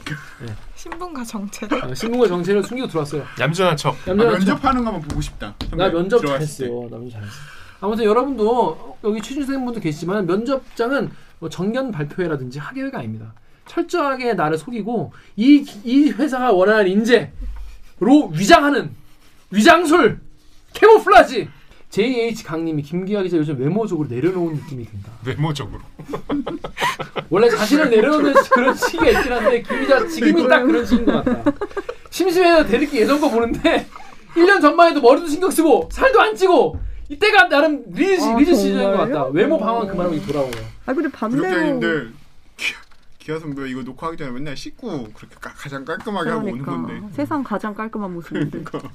S5: 신분과 정체.
S1: 어, 신분과 정체를 숨기고 들어왔어요.
S3: 얌전한 척.
S2: 아,
S1: 얌전한 척.
S2: 면접하는 거 한번 보고 싶다.
S1: 나 면접 잘했어요. 나 면접 잘했어. 아무튼 여러분도 여기 취준생분도 계시지만 면접장은 뭐 정견 발표회라든지 학예회가 아닙니다. 철저하게 나를 속이고 이, 이 회사가 원하는 인재로 위장하는 위장술 camouflage JH 강님이 김기화 기자 요즘 외모적으로 내려놓은 느낌이 든다.
S3: 외모적으로.
S1: 원래 자신을 내려놓는 그런 시기가 있긴 한데 김 기자 지금이 딱 그런 시기인 것 같다. 심심해서 댓읽기 예전 거 보는데 1년 전만 해도 머리도 신경 쓰고 살도 안 찌고 이때가 나름 리즈,
S4: 아,
S1: 리즈 시즌인 것? 같다. 외모 방황 그만하고 돌아오요.
S4: 아 근데 반대로
S2: 구독자님들 기- 기화 선배 이거 녹화하기 전에 맨날 씻고 그렇게 가, 가장 깔끔하게 하고 오는
S4: 그러니까
S2: 건데.
S4: 세상 가장 깔끔한 모습인데.
S2: 그러니까.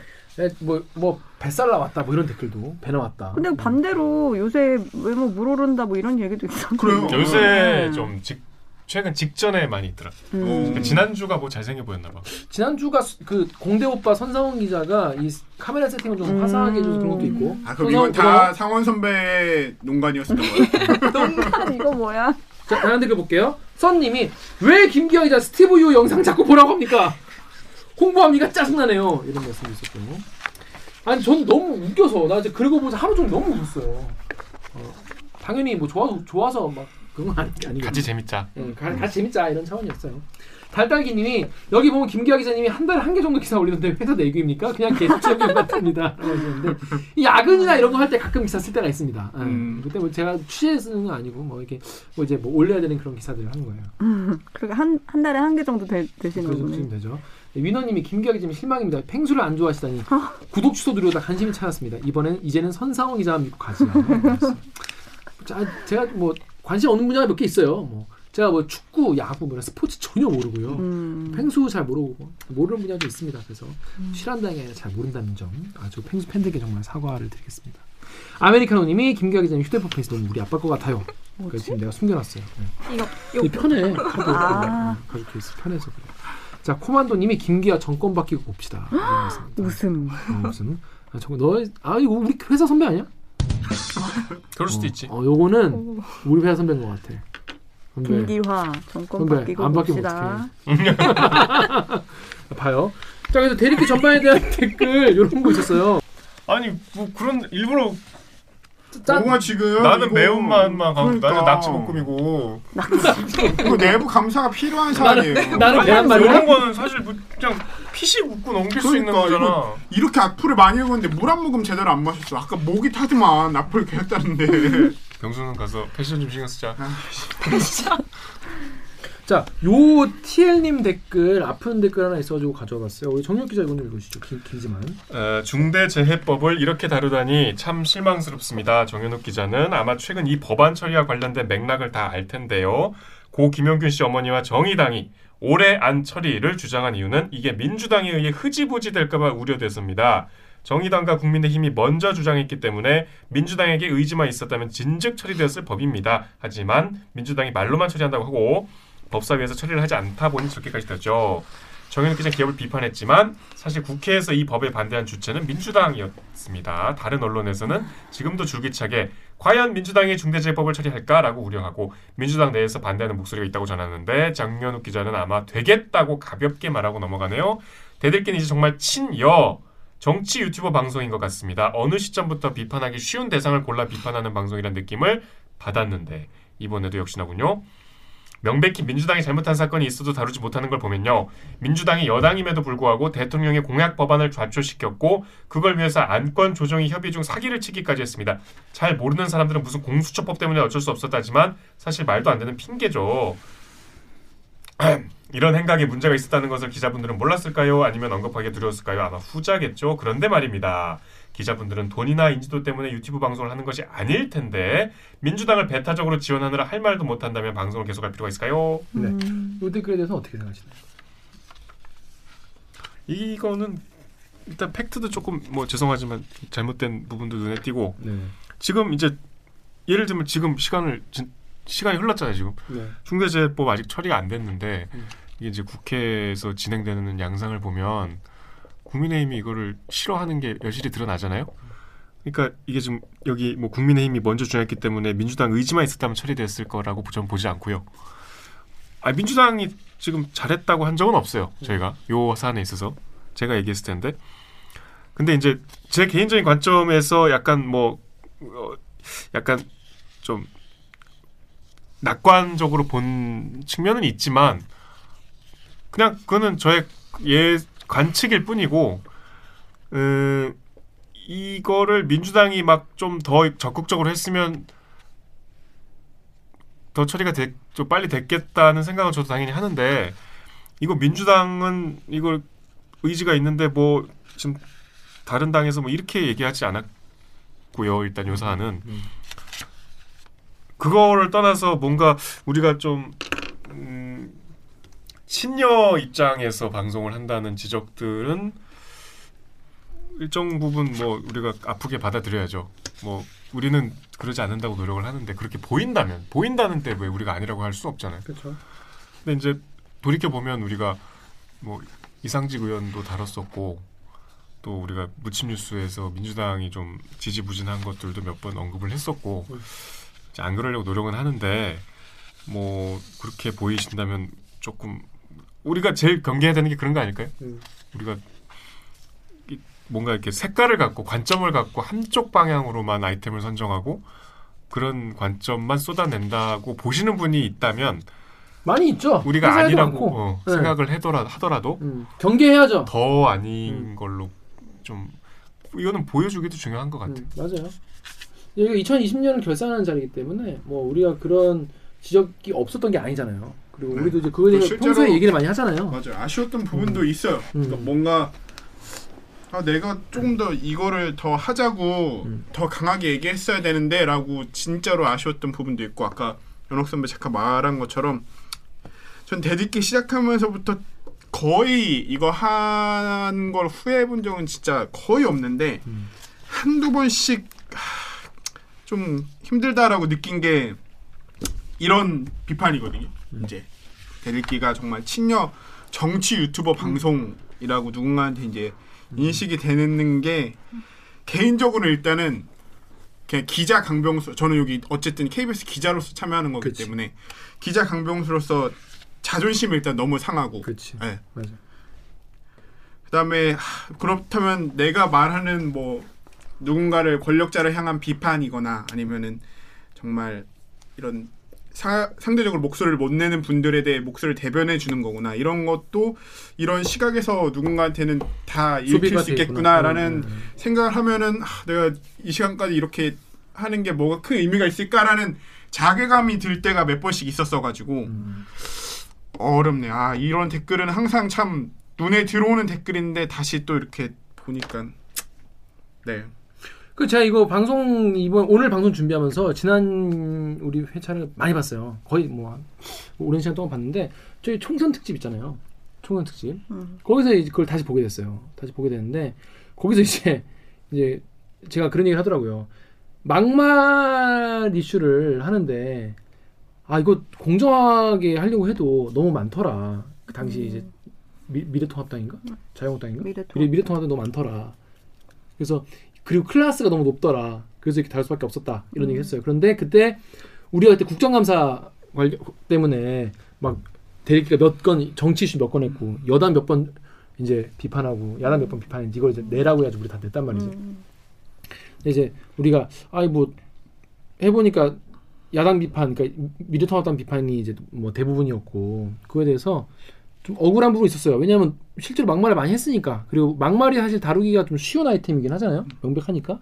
S1: 뭐, 뭐 뱃살 나왔다 뭐 이런 댓글도 배 나왔다.
S4: 근데 반대로 요새 외모 물오른다 뭐 이런 얘기도 있었는데.
S2: 그래요.
S3: 요새
S4: 네.
S3: 좀 직, 최근 직전에 많이 있더라.
S4: 음.
S2: 어.
S3: 지난주가 뭐 잘생겨 보였나 봐.
S1: 지난주가 수- 그 공대 오빠 선상원 기자가 이 카메라 세팅을 좀
S4: 음.
S1: 화사하게 해줘서 그런 것도 있고.
S2: 아 그럼 이건 다 상원 선배의 농간이었었던 거예요?
S4: 농간 이거 뭐야?
S1: 자, 다른 댓글 볼게요. 선님이 왜 김기아 기자 스티브 유 영상 자꾸 보라고 합니까? 홍보합니까? 짜증나네요. 이런 말씀도 있었고. 아니, 전 너무 웃겨서 나 이제 그러고 보자 하루 종일 너무 웃었어요. 어, 당연히 뭐 좋아서 좋아서 막 그건 아니 아니고
S3: 같이 재밌자.
S1: 예, 가- 같이 재밌자 이런 차원이었어요. 달달기님이 여기 보면 김기화 기자님이 한 달에 한 개 정도 기사 올리는데 회사 내규입니까? 그냥 개수적인 같습니다. 라고 하시는데 이 야근이나 이런 거 할 때 가끔 기사 쓸 때가 있습니다. 예,
S2: 음.
S1: 그때 뭐 제가 취재 쓰는 건 아니고 뭐 이렇게 뭐 이제 뭐 올려야 되는 그런 기사들을 하는 거예요.
S4: 그리고 한, 한 달에 한 개 정도 되, 되시는
S1: 그래서
S4: 거네.
S1: 지금 되죠. 네, 위너님이 김기화 기자님 실망입니다. 펭수를 안 좋아하시다니
S4: 아.
S1: 구독 취소 누르다 관심이 찾았습니다. 이번엔 이제는 선상원 기자만 믿고 가지요. 자, 제가 뭐 관심 없는 분야가 몇 개 있어요. 뭐 제가 뭐 축구, 야구, 뭐 스포츠 전혀 모르고요.
S4: 음.
S1: 펭수 잘 모르고 모르는 분야도 있습니다. 그래서 실한당에 아니라 잘 모른다는 점 아주 펭수 팬들께 정말 사과를 드리겠습니다. 아메리카노님이 김기화 기자님 휴대폰 케이스 너무 우리 아빠 것 같아요. 그래서 지금 내가 숨겨놨어요. 네.
S5: 이거
S1: 이 편해. 카드
S4: 아.
S1: 네, 가죽 케이스 편해서 그래. 자 코만도님이 김기화 정권 바뀌고 봅시다. 이러셨습니다.
S4: 웃음.
S1: 어, 무슨? 아 정말 너아 이거 우리 회사 선배 아니야?
S3: 그럴 수도
S1: 어,
S3: 있지.
S1: 어 요거는
S5: 오.
S1: 우리 회사 선배인 것 같아.
S4: 김기화 정권 바뀌고
S1: 안 바뀌면
S4: 봅시다.
S1: 봐요. 자 그래서 댓읽기 전반에 대한 댓글 이런 거 있었어요.
S3: 아니 뭐 그런 일부러
S1: 짠.
S2: 뭐가 지금
S3: 나는
S2: 이거-
S3: 매운맛만 가고
S2: 그러니까.
S3: 나는 낙지볶음이고
S2: 이거 내부 감사가 필요한 사안이에요.
S1: 나는 계란말이야.
S3: 이런 거는 사실 뭐 그냥 피시 묻고 넘길 수 있는
S2: 그러니까
S3: 거잖아.
S2: 이렇게 악플을 많이 읽었는데 물 한 모금 제대로 안 마셨어. 아까 목이 타더만 악플 계속 따는데.
S3: 병수는 가서 패션 좀 신경 쓰자.
S1: 자, 요 TL님 댓글 아픈 댓글 하나 있어가지고 가져와봤어요. 우리 정혁 기자 이거는 읽으시죠. 길, 길지만.
S3: 어, 중대재해법을 이렇게 다루다니 참 실망스럽습니다. 정현욱 기자는 아마 최근 이 법안 처리와 관련된 맥락을 다 알 텐데요. 고 김용균 씨 어머니와 정의당이 올해 안 처리를 주장한 이유는 이게 민주당에 의해 흐지부지 될까봐 우려돼서입니다. 정의당과 국민의힘이 먼저 주장했기 때문에 민주당에게 의지만 있었다면 진즉 처리되었을 법입니다. 하지만 민주당이 말로만 처리한다고 하고 법사위에서 처리를 하지 않다 보니 저렇게까지 됐죠. 정현욱 기자 기업을 비판했지만 사실 국회에서 이 법에 반대한 주체는 민주당이었습니다. 다른 언론에서는 지금도 줄기차게 과연 민주당이 중대재해법을 처리할까라고 우려하고 민주당 내에서 반대하는 목소리가 있다고 전하는데 장현욱 기자는 아마 되겠다고 가볍게 말하고 넘어가네요. 대들기는 이제 정말 친여 정치 유튜버 방송인 것 같습니다. 어느 시점부터 비판하기 쉬운 대상을 골라 비판하는 방송이라는 느낌을 받았는데 이번에도 역시나군요. 명백히 민주당이 잘못한 사건이 있어도 다루지 못하는 걸 보면요. 민주당이 여당임에도 불구하고 대통령의 공약 법안을 좌초시켰고 그걸 위해서 안건 조정이 협의 중 사기를 치기까지 했습니다. 잘 모르는 사람들은 무슨 공수처법 때문에 어쩔 수 없었다지만 사실 말도 안 되는 핑계죠. 이런 행각에 문제가 있었다는 것을 기자분들은 몰랐을까요? 아니면 언급하기 두려웠을까요? 아마 후자겠죠. 그런데 말입니다. 기자분들은 돈이나 인지도 때문에 유튜브 방송을 하는 것이 아닐 텐데 민주당을 배타적으로 지원하느라 할 말도 못한다면 방송을 계속할 필요가 있을까요?
S1: 네.
S4: 음.
S1: 요 댓글에 대해서 어떻게 생각하시나요?
S3: 이거는 일단 팩트도 조금 뭐 죄송하지만 잘못된 부분도 눈에 띄고
S1: 네.
S3: 지금 이제 예를 들면 지금 시간을 진- 시간이 흘렀잖아요 지금
S1: 네.
S3: 중대재해법 아직 처리가 안 됐는데
S1: 음.
S3: 이게 이제 국회에서 진행되는 양상을 보면 국민의힘이 이거를 싫어하는 게 여실히 드러나잖아요. 그러니까 이게 지금 여기 뭐 국민의힘이 먼저 주장했기 때문에 민주당 의지만 있었다면 처리됐을 거라고 전 보지 않고요. 아 민주당이 지금 잘했다고 한 적은 없어요. 저희가 요 사안에 있어서 제가 얘기했을 텐데. 근데 이제 제 개인적인 관점에서 약간 뭐 어, 약간 좀 낙관적으로 본 측면은 있지만 그냥 그거는 저의 예 관측일 뿐이고 음, 이거를 민주당이 막 좀 더 적극적으로 했으면 더 처리가 되, 좀 빨리 됐겠다는 생각은 저도 당연히 하는데 이거 민주당은 이걸 의지가 있는데 뭐 지금 다른 당에서 뭐 이렇게 얘기하지 않았고요 일단 요 사안은
S1: 음.
S3: 그거를 떠나서 뭔가 우리가 좀 음, 친여 입장에서 방송을 한다는 지적들은 일정 부분 뭐 우리가 아프게 받아들여야죠. 뭐 우리는 그러지 않는다고 노력을 하는데 그렇게 보인다면 보인다는 때 왜 우리가 아니라고 할 수 없잖아요.
S1: 그렇죠.
S3: 근데 이제 돌이켜 보면 우리가 뭐 이상직 의원도 다뤘었고 또 우리가 무침 뉴스에서 민주당이 좀 지지부진한 것들도 몇 번 언급을 했었고
S1: 음.
S3: 안 그러려고 노력은 하는데 뭐 그렇게 보이신다면 조금 우리가 제일 경계해야 되는 게 그런 거 아닐까요?
S1: 음.
S3: 우리가 이- 뭔가 이렇게 색깔을 갖고 관점을 갖고 한쪽 방향으로만 아이템을 선정하고 그런 관점만 쏟아낸다고 보시는 분이 있다면
S1: 많이 있죠.
S3: 우리가 아니라고. 어,
S1: 네.
S3: 생각을 해더라, 하더라도
S1: 음, 경계해야죠.
S3: 더 아닌
S1: 음.
S3: 걸로 좀 이거는 보여주기도 중요한 것 같아.
S1: 음, 맞아요. 여기가 2020년을 결산하는 자리이기 때문에 뭐 우리가 그런 지적이 없었던 게 아니잖아요. 그리고
S2: 네.
S1: 우리도 이제 그거에 대해서 평소에 얘기를 많이 하잖아요.
S2: 맞아요. 아쉬웠던 부분도 있어요.
S1: 음.
S2: 그러니까 뭔가 아, 내가 조금 더 이거를 더 하자고
S1: 음.
S2: 더 강하게 얘기했어야 되는데라고 진짜로 아쉬웠던 부분도 있고 아까 연옥 선배 잠깐 말한 것처럼 전 대듣기 시작하면서부터 거의 이거 한 걸 후회해 본 적은 진짜 거의 없는데
S1: 음.
S2: 한두 번씩 하, 좀 힘들다라고 느낀 게 이런 비판이거든요.
S1: 음.
S2: 이제 대들기가 정말 친여 정치 유튜버 방송이라고 누군가한테 이제 인식이 되는 게 개인적으로 일단은 그냥 기자 강병수 저는 여기 어쨌든 KBS 기자로서 참여하는 거기
S1: 그치.
S2: 때문에 기자 강병수로서 자존심이 일단 너무 상하고
S1: 그렇지.
S2: 네.
S1: 맞아.
S2: 그다음에 하, 그렇다면 내가 말하는 뭐 누군가를 권력자를 향한 비판이거나 아니면은 정말 이런 사, 상대적으로 목소리를 못 내는 분들에 대해 목소리를 대변해 주는 거구나 이런 것도 이런 시각에서 누군가한테는 다 읽힐 수. 있겠구나라는
S1: 음, 음,
S2: 생각을 하면은 하, 내가 이 시간까지 이렇게 하는 게 뭐가 큰 의미가 있을까라는 자괴감이 들 때가 몇 번씩 있었어 가지고
S1: 음.
S2: 어렵네. 아 이런 댓글은 항상 참 눈에 들어오는 댓글인데 다시 또 이렇게 보니까 네.
S1: 그 제가 이거 방송 이번 오늘 방송 준비하면서 지난 우리 회차를 많이 봤어요. 거의 뭐한 오랜 시간 동안 봤는데 저희 총선 특집 있잖아요. 총선 특집.
S4: 음.
S1: 거기서 이제 그걸 다시 보게 됐어요. 다시 보게 됐는데 거기서 이제 이제 제가 그런 얘기를 하더라고요. 막말 이슈를 하는데 아 이거 공정하게 하려고 해도 너무 많더라. 그 당시 이제 미, 미래통합당인가 자유한국당인가
S4: 미래통합.
S1: 미래 미래통합당 너무 많더라. 그래서 그리고 클래스가 너무 높더라. 그래서 이렇게 다를 수밖에 없었다. 이런
S4: 음.
S1: 얘기 했어요. 그런데 그때 우리가 그때 국정감사 관련 때문에 막 대리기가 몇 건 정치 이슈 몇 건 했고 여당 몇 번 이제 비판하고 야당 몇 번 비판했는데 이걸 이제 내라고 해가지고 우리 다 냈단 말이지.
S4: 음.
S1: 이제 우리가 아이 뭐 해보니까 야당 비판, 그러니까 미래통합당 비판이 이제 뭐 대부분이었고 그거에 대해서 좀 억울한 부분이 있었어요. 왜냐하면 실제로 막말을 많이 했으니까 그리고 막말이 사실 다루기가 좀 쉬운 아이템이긴 하잖아요. 명백하니까.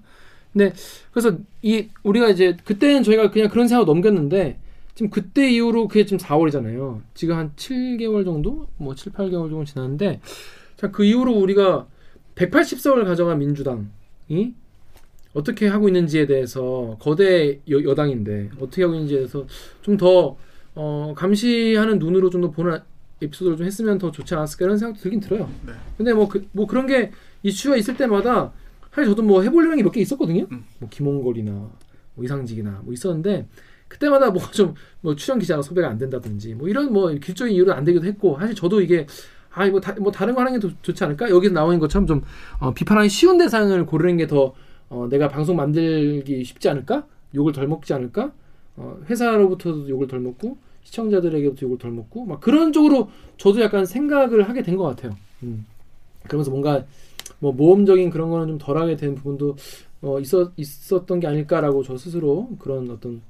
S1: 근데 그래서 이 우리가 이제 그때는 저희가 그냥 그런 생각 넘겼는데 지금 그때 이후로 그게 지금 4월이잖아요. 지금 한 7개월 정도, 뭐 7, 8개월 정도 지났는데 자 그 이후로 우리가 180석을 가져간 민주당이 어떻게 하고 있는지에 대해서 거대 여, 여당인데 어떻게 하고 있는지에 대해서 좀더 어, 감시하는 눈으로 좀 더 보는 에피소드를 좀 했으면 더 좋지 않았을까 이런 생각도 들긴 들어요.
S2: 네.
S1: 근데 뭐, 그, 뭐 그런 게 이슈가 있을 때마다 사실 저도 뭐 해보려는 게 몇 개 있었거든요.
S2: 음.
S1: 뭐 김홍걸이나 뭐 이상직이나 뭐 있었는데 그때마다 뭐 좀뭐 출연 기자가 섭외가 안 된다든지 뭐 이런 뭐 길적인 이유로 안 되기도 했고 사실 저도 이게 아, 뭐, 다, 뭐 다른 거 하는 게 더 좋지 않을까? 여기서 나오는 것처럼 좀 어, 비판하기 쉬운 대상을 고르는 게더 어, 내가 방송 만들기 쉽지 않을까? 욕을 덜 먹지 않을까? 어, 회사로부터도 욕을 덜 먹고 시청자들에게부터 욕을 덜 먹고 막 그런 쪽으로 저도 약간 생각을 하게 된 것 같아요. 음. 그러면서 뭔가 뭐 모험적인 그런 거는 좀 덜하게 된 부분도 어, 있었 있었던 게 아닐까라고 저 스스로 그런 어떤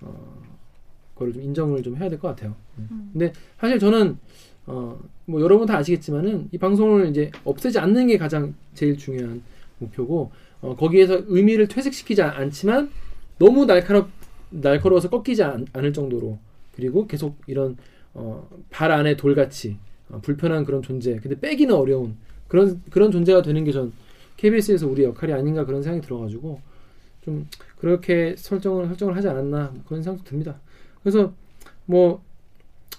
S1: 어, 거를 좀 인정을 좀 해야 될 것 같아요. 음. 근데 사실 저는 어, 뭐 여러분 다 아시겠지만은 이 방송을 이제 없애지 않는 게 가장 제일 중요한 목표고 어, 거기에서 의미를 퇴색시키지 않- 않지만 너무 날카롭 날카로워서 꺾이지 않, 을 정도로 그리고 계속 이런 어, 발 안에 돌같이 어, 불편한 그런 존재 근데 빼기는 어려운 그런 그런 존재가 되는 게 전 KBS에서 우리 역할이 아닌가 그런 생각이 들어가지고 좀 그렇게 설정을 설정을 하지 않았나 뭐 그런 생각도 듭니다. 그래서 뭐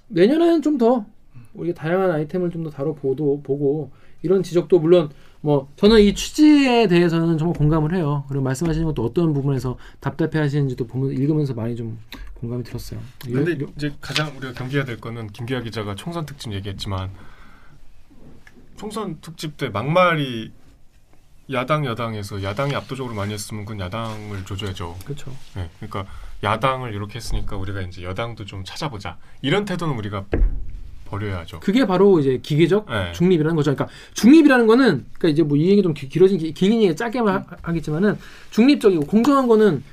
S1: 내년에는 좀 더 우리가 다양한 아이템을 좀 더 다뤄보도 보고 이런 지적도 물론 뭐 저는 이 취지에 대해서는 정말 공감을 해요. 그리고 말씀하시는 것도 어떤 부분에서 답답해 하시는지도 보면 읽으면서 많이 좀 공감이 들었어요.
S3: 근데
S1: 요-
S3: 이제 가장 우리가 경계해야 될 거는 김기아 기자가 총선 특집 얘기했지만 총선 특집 때 막말이 야당 여당에서 야당이 압도적으로 많이 했으면 그건 야당을 조져야죠.
S1: 그렇죠.
S3: 네, 그러니까 야당을 이렇게 했으니까 우리가 이제 여당도 좀 찾아보자 이런 태도는 우리가 버려야죠.
S1: 그게 바로 이제 기계적
S3: 네.
S1: 중립이라는 거죠. 그러니까 중립이라는 거는 그러니까 이제 뭐 이 얘기 좀 기- 길어진 기- 길긴 얘기 짧게 하, 하겠지만은 중립적이고 공정한 거는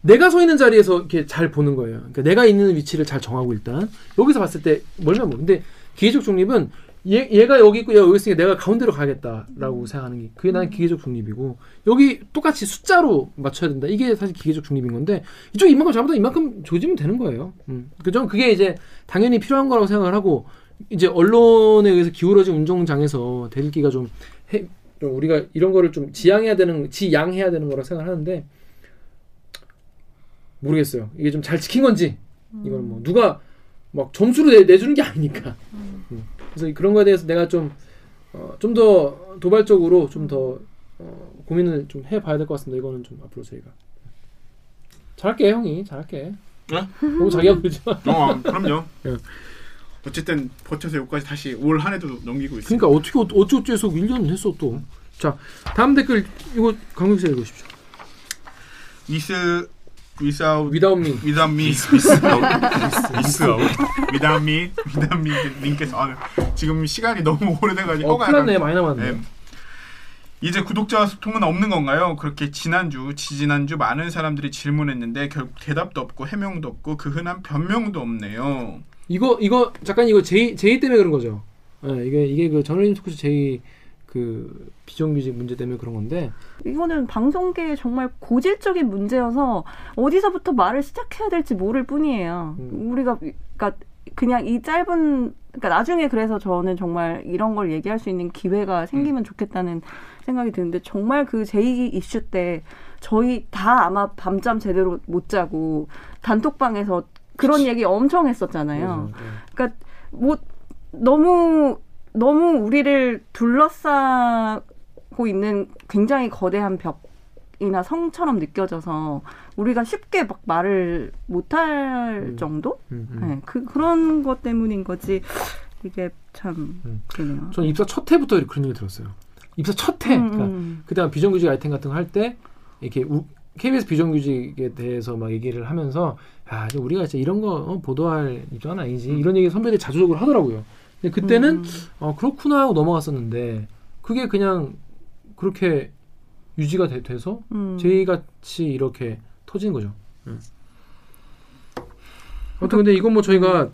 S1: 내가 서 있는 자리에서 이렇게 잘 보는 거예요. 그러니까 내가 있는 위치를 잘 정하고 일단 여기서 봤을 때 멀면 뭐. 근데 기계적 중립은 얘, 얘가 여기 있고 얘가 여기 있으니까 내가 가운데로 가야겠다라고 생각하는 게 그게 나는 기계적 중립이고 여기 똑같이 숫자로 맞춰야 된다. 이게 사실 기계적 중립인 건데 이쪽 이만큼 잘못하면 이만큼 조지면 되는 거예요. 음. 그죠? 그게 이제 당연히 필요한 거라고 생각을 하고 이제 언론에 의해서 기울어진 운동장에서 대들기가 좀, 해, 좀 우리가 이런 거를 좀 지양해야 되는 지양해야 되는 거라고 생각하는데 모르겠어요. 이게 좀 잘 지킨 건지 이건 뭐 누가 막 점수를 내, 내주는 게 아니니까. 음. 그래서 그런 거에 대해서 내가 좀 어, 좀 더 도발적으로 좀더 어, 고민을 좀 해봐야 될 것 같습니다. 이거는 좀 앞으로 저희가 잘할게 형이 잘할게.
S2: 네?
S1: 너무 자기가 그러지 마.
S2: 어, 그럼요.
S1: 예.
S2: 어쨌든 버텨서 여기까지 다시 올 한 해도 넘기고 있어요.
S1: 그러니까 어떻게 어찌 어찌해서 1년 했어 또. 자 다음 댓글 이거 강국 씨 읽으십시오.
S2: 미스 without
S1: Without me.
S2: without me
S3: 미스아웃.
S2: without me without me 님께서 아, 지금 시간이 너무 오래돼가지고
S1: 어, 큰일 났네 많이 남았네.
S2: 네. 이제 구독자와 소통은 없는 건가요? 그렇게 지난주, 지지난주 많은 사람들이 질문했는데 결국 대답도 없고 해명도 없고 그 흔한 변명도 없네요.
S1: 이거 이거 잠깐 이거 제이 제이 때문에 그런 거죠. 예, 이게 이게 그 저널리즘 토크쇼 제이 그 비정규직 문제 때문에 그런 건데
S4: 이거는 방송계의 정말 고질적인 문제여서 어디서부터 말을 시작해야 될지 모를 뿐이에요.
S1: 음.
S4: 우리가 그러니까 그냥 이 짧은 그러니까 나중에 그래서 저는 정말 이런 걸 얘기할 수 있는 기회가 생기면 좋겠다는 생각이 드는데 정말 그 제2 이슈 때 저희 다 아마 밤잠 제대로 못 자고 단톡방에서 그런 얘기 엄청 했었잖아요.
S1: 그래서, 예.
S4: 그러니까 뭐 너무 너무 우리를 둘러싸고 있는 굉장히 거대한 벽이나 성처럼 느껴져서 우리가 쉽게 막 말을 못할
S1: 음.
S4: 정도?
S1: 음, 음.
S4: 네, 그 그런 것 때문인 거지. 이게 참
S1: 음.
S4: 그러네요.
S1: 저는 입사 첫 해부터 그런 얘기 들었어요. 입사 첫 해.
S4: 음,
S1: 그러니까
S4: 음.
S1: 그다음 비정규직 아이템 같은 거 할 때 이렇게 우, KBS 비정규직에 대해서 막 얘기를 하면서 야 우리가 진짜 이런 거 어, 보도할 입장은 아니지 이런 얘기 선배들이 자주적으로 하더라고요. 근데 그때는
S4: 음.
S1: 어 그렇구나 하고 넘어갔었는데 그게 그냥 그렇게 유지가 돼, 돼서
S4: 음.
S1: 제이 같이 이렇게 터지는 거죠. 음. 아무튼 근데 이건 뭐 저희가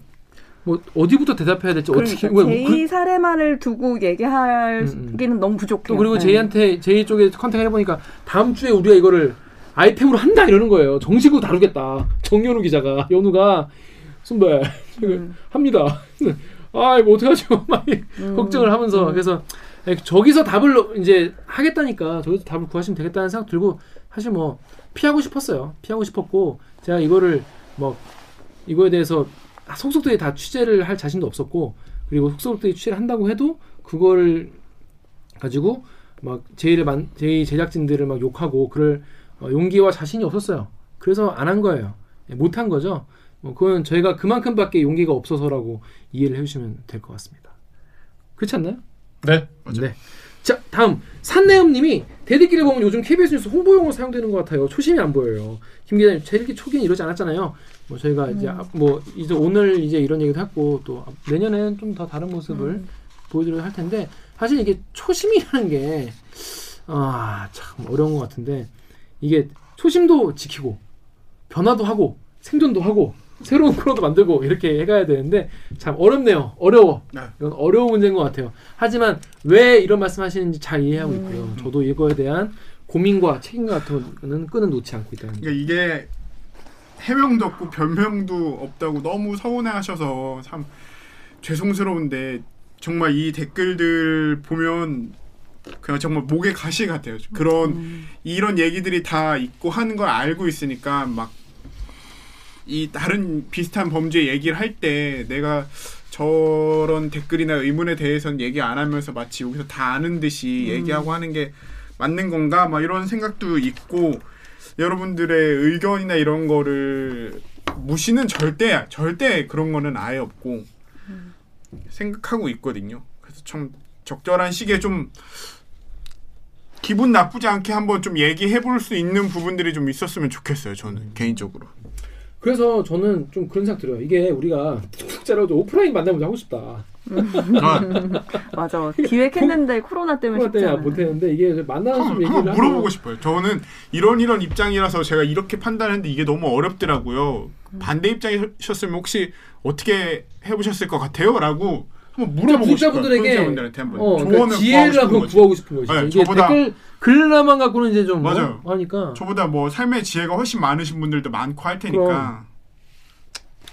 S1: 뭐 어디부터 대답해야 될지 어떻게
S4: 그러니까
S1: 뭐 그-
S4: 제이 사례만을 두고 얘기하기는
S1: 음,
S4: 너무 부족해요.
S1: 또 그리고
S4: 네.
S1: 제이한테 제이 쪽에 컨택 해보니까 다음 주에 우리가 이거를 아이템으로 한다 이러는 거예요. 정식으로 다루겠다. 정연우 기자가 연우가 선배
S4: 음.
S1: 합니다. 아 이거 어떡하죠? 막
S4: 음.
S1: 걱정을 하면서
S4: 음.
S1: 그래서 저기서 답을 넣- 이제 하겠다니까 저기서 답을 구하시면 되겠다는 생각 들고 사실 뭐 피하고 싶었어요. 피하고 싶었고 제가 이거를 뭐 이거에 대해서 속속들이 다 취재를 할 자신도 없었고 그리고 속속들이 취재를 한다고 해도 그거를 가지고 막 제이를 만 제이 제작진들을 막 욕하고 그럴 어, 용기와 자신이 없었어요. 그래서 안 한 거예요. 못 한 거죠. 뭐 그건 저희가 그만큼밖에 용기가 없어서라고 이해를 해주시면 될 것 같습니다. 그렇지 않나요?
S3: 네.
S1: 네. 자 다음 산내음님이 대들기를 보면 요즘 KBS 뉴스 홍보용으로 사용되는 것 같아요. 초심이 안 보여요. 김 기자님 대들기 초기는 이러지 않았잖아요. 뭐 저희가 이제 앞- 뭐 이제 오늘 이제 이런 얘기도 했고 또 앞- 내년에는 좀 더 다른 모습을
S4: 음.
S1: 보여드려야 할 텐데 사실 이게 초심이라는 게 아 참 어려운 것 같은데 이게 초심도 지키고 변화도 하고 생존도 하고 새로운 코너도 만들고 이렇게 해가야 되는데 참 어렵네요. 어려워.
S2: 네.
S1: 이건 어려운 문제인 것 같아요. 하지만 왜 이런 말씀하시는지 잘 이해하고
S4: 음.
S1: 있고요. 저도 이거에 대한 고민과 책임감 같은 거는 끈은 놓지 않고 있다는 거.
S2: 그러니까 이게 해명도 없고 변명도 없다고 너무 서운해하셔서 참 죄송스러운데 정말 이 댓글들 보면 그냥 정말 목에 가시 같아요. 그런
S4: 음.
S2: 이런 얘기들이 다 있고 하는 걸 알고 있으니까 막 이 다른 비슷한 범죄 얘기를 할 때 내가 저런 댓글이나 의문에 대해서는 얘기 안 하면서 마치 여기서 다 아는 듯이
S4: 음.
S2: 얘기하고 하는 게 맞는 건가 막 이런 생각도 있고 여러분들의 의견이나 이런 거를 무시는 절대 절대 그런 거는 아예 없고 생각하고 있거든요. 그래서 참 적절한 시기에 좀 기분 나쁘지 않게 한번 좀 얘기해 볼 수 있는 부분들이 좀 있었으면 좋겠어요. 저는 개인적으로.
S1: 그래서 저는 좀 그런 생각 들어요. 이게 우리가 구독자라도 오프라인 만나면 하고 싶다.
S2: 아,
S4: 맞아. 기획했는데 코로나 때문에
S1: 코로나
S4: 쉽지
S1: 때문에. 못했는데 이게 만나서 좀 얘기를
S2: 한번 물어보고
S1: 하고
S2: 싶어요. 저는 이런 이런 입장이라서 제가 이렇게 판단했는데 이게 너무 어렵더라고요. 반대 입장이셨으면 혹시 어떻게 해보셨을 것 같아요?라고 한번 물어보고 싶어요.
S1: 구독자분들에게
S2: 구독자분들한테 한번
S1: 어,
S2: 조언을
S1: 그러니까 지혜를 한번. 구하고 싶은 거지.
S2: 네,
S1: 이게
S2: 저보다-
S1: 댓글 글라만 갖고는 이제 좀
S2: 맞아요.
S1: 뭐 하니까
S2: 저보다 뭐 삶의 지혜가 훨씬 많으신 분들도 많고 할 테니까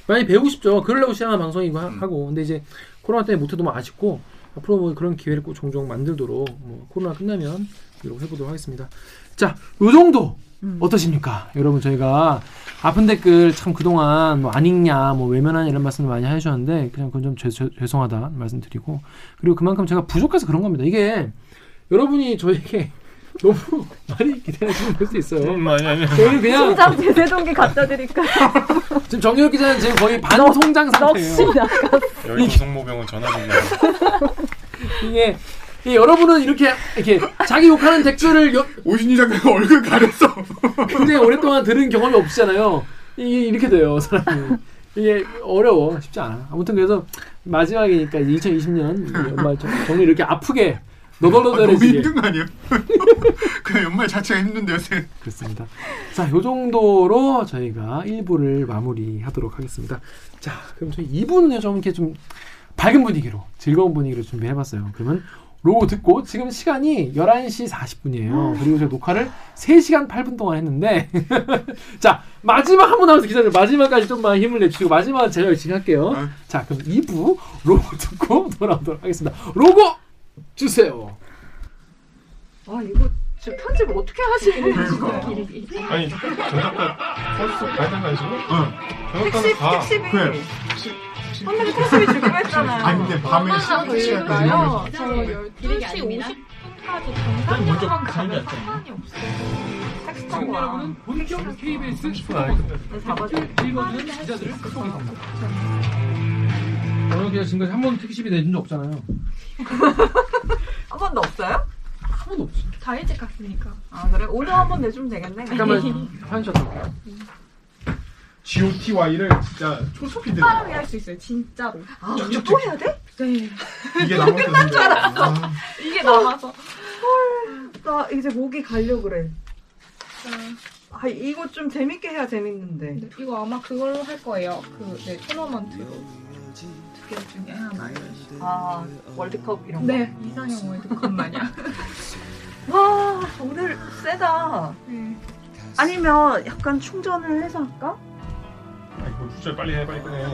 S1: 많이 배우고 싶죠. 그러려고 시작한 방송이고 하,
S2: 음.
S1: 고 근데 이제 코로나 때문에 못해도 뭐 아쉽고 앞으로 뭐 그런 기회를 꼭 종종 만들도록 뭐 코로나 끝나면 이렇게 해보도록 하겠습니다. 자, 요 정도
S4: 음.
S1: 어떠십니까? 여러분 저희가 아픈 댓글 참 그동안 뭐 안 읽냐 뭐 외면하냐 이런 말씀을 많이 하셨는데 그냥 그건 좀 죄, 죄- 죄송하다 말씀드리고 그리고 그만큼 제가 부족해서 그런 겁니다. 이게 여러분이 저에게 너무 많이 기대하시는 걸 수 있어요.
S3: 음, 아니 아니.
S1: 저희는 그냥
S4: 통장 제세동기 갖다 드릴까?
S1: 지금 정유혁 기자는 지금 거의 반송장 상태예요.
S4: 넋이 나가.
S3: 여기 고성모병은 전화 중이야.
S1: 이게 이 여러분은 이렇게 이렇게 자기 욕하는 댓글을 여,
S2: 오신희 작가가 얼굴 가렸어.
S1: 굉장히 오랫동안 들은 경험이 없잖아요. 이게 이렇게 돼요, 사람이. 이게 어려워, 쉽지 않아. 아무튼 그래서 마지막이니까 2020년 연말 정- 정리 이렇게 아프게
S2: 아, 너무
S1: 너덜너덜해지게
S2: 힘든 거 아니에요? 그냥 연말 자체가 힘든데 요새.
S1: 그렇습니다. 자, 요 정도로 저희가 1부를 마무리하도록 하겠습니다. 자, 그럼 저희 2부는요, 좀 이렇게 좀 밝은 분위기로, 즐거운 분위기로 준비해봤어요. 그러면 로고 듣고 지금 시간이 11시 40분이에요. 그리고 제가 녹화를 3시간 8분 동안 했는데 자, 마지막 한분 남아서 기다려. 마지막까지 좀만 힘을 내주시고 마지막은 제가 열심히 할게요.
S2: 아.
S1: 자, 그럼 2부 로고 듣고 돌아오도록 하겠습니다. 로고 주세요.
S4: 아 이거 지금 편집 어떻게 하시는
S2: 그러니까.
S3: 아니 전작가 버스 가야 되는 거 아니죠?
S2: 응.
S3: 전작가는 가.
S2: 그래.
S4: 선배님 택시비 주기로 했잖아요.
S2: 아니 근데 밤에
S5: 얼마나
S2: 시간까지
S5: 걸릴까요? 저
S6: 기록이
S5: 12시
S6: 아닙니다.
S5: 50분까지 정상으로만 가면 상관이 없어요.
S4: 택시 타고 와.
S1: 본격 KBS
S3: 30분 안에.
S4: 네.
S1: 읽어주는 기자들을 갑니다. 저는 그냥 지금까지 한 번도 택시비 내준 적 없잖아요.
S4: 한 번도 없어요?
S1: 한 번도 없지.
S5: 다 일찍 갔으니까.
S4: 아 그래? 오늘 한 번 내주면 되겠네.
S1: 잠깐만 환샷 할게요.
S2: GOTY를 진짜 들어.
S5: 빠르게 할수 있어요, 진짜로.
S4: 아 우리 또 해야 돼?
S5: 네.
S2: 이게 남았는줄 알았어.
S5: 이게 남아서.
S4: 나 이제 목이 가려 그래. 아 이거 좀 재밌게 해야 재밌는데.
S5: 네, 이거 아마 그걸로 할 거예요. 그, 네, 토너먼트로. 두개 중에 하나.
S4: 아 월드컵 이런 거.
S5: 네, 이상형 월드컵 마냥.
S4: 와 오늘 세다.
S5: 네.
S4: 아니면 약간 충전을 해서 할까?
S3: 아니 뭐 주제 빨리 해 빨리 끝내.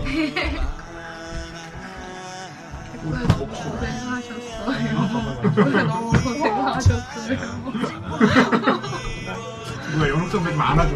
S5: 고생하셨어요. 너무 고생하셨어요.
S2: 누가 연옥 선배 좀 안아줘.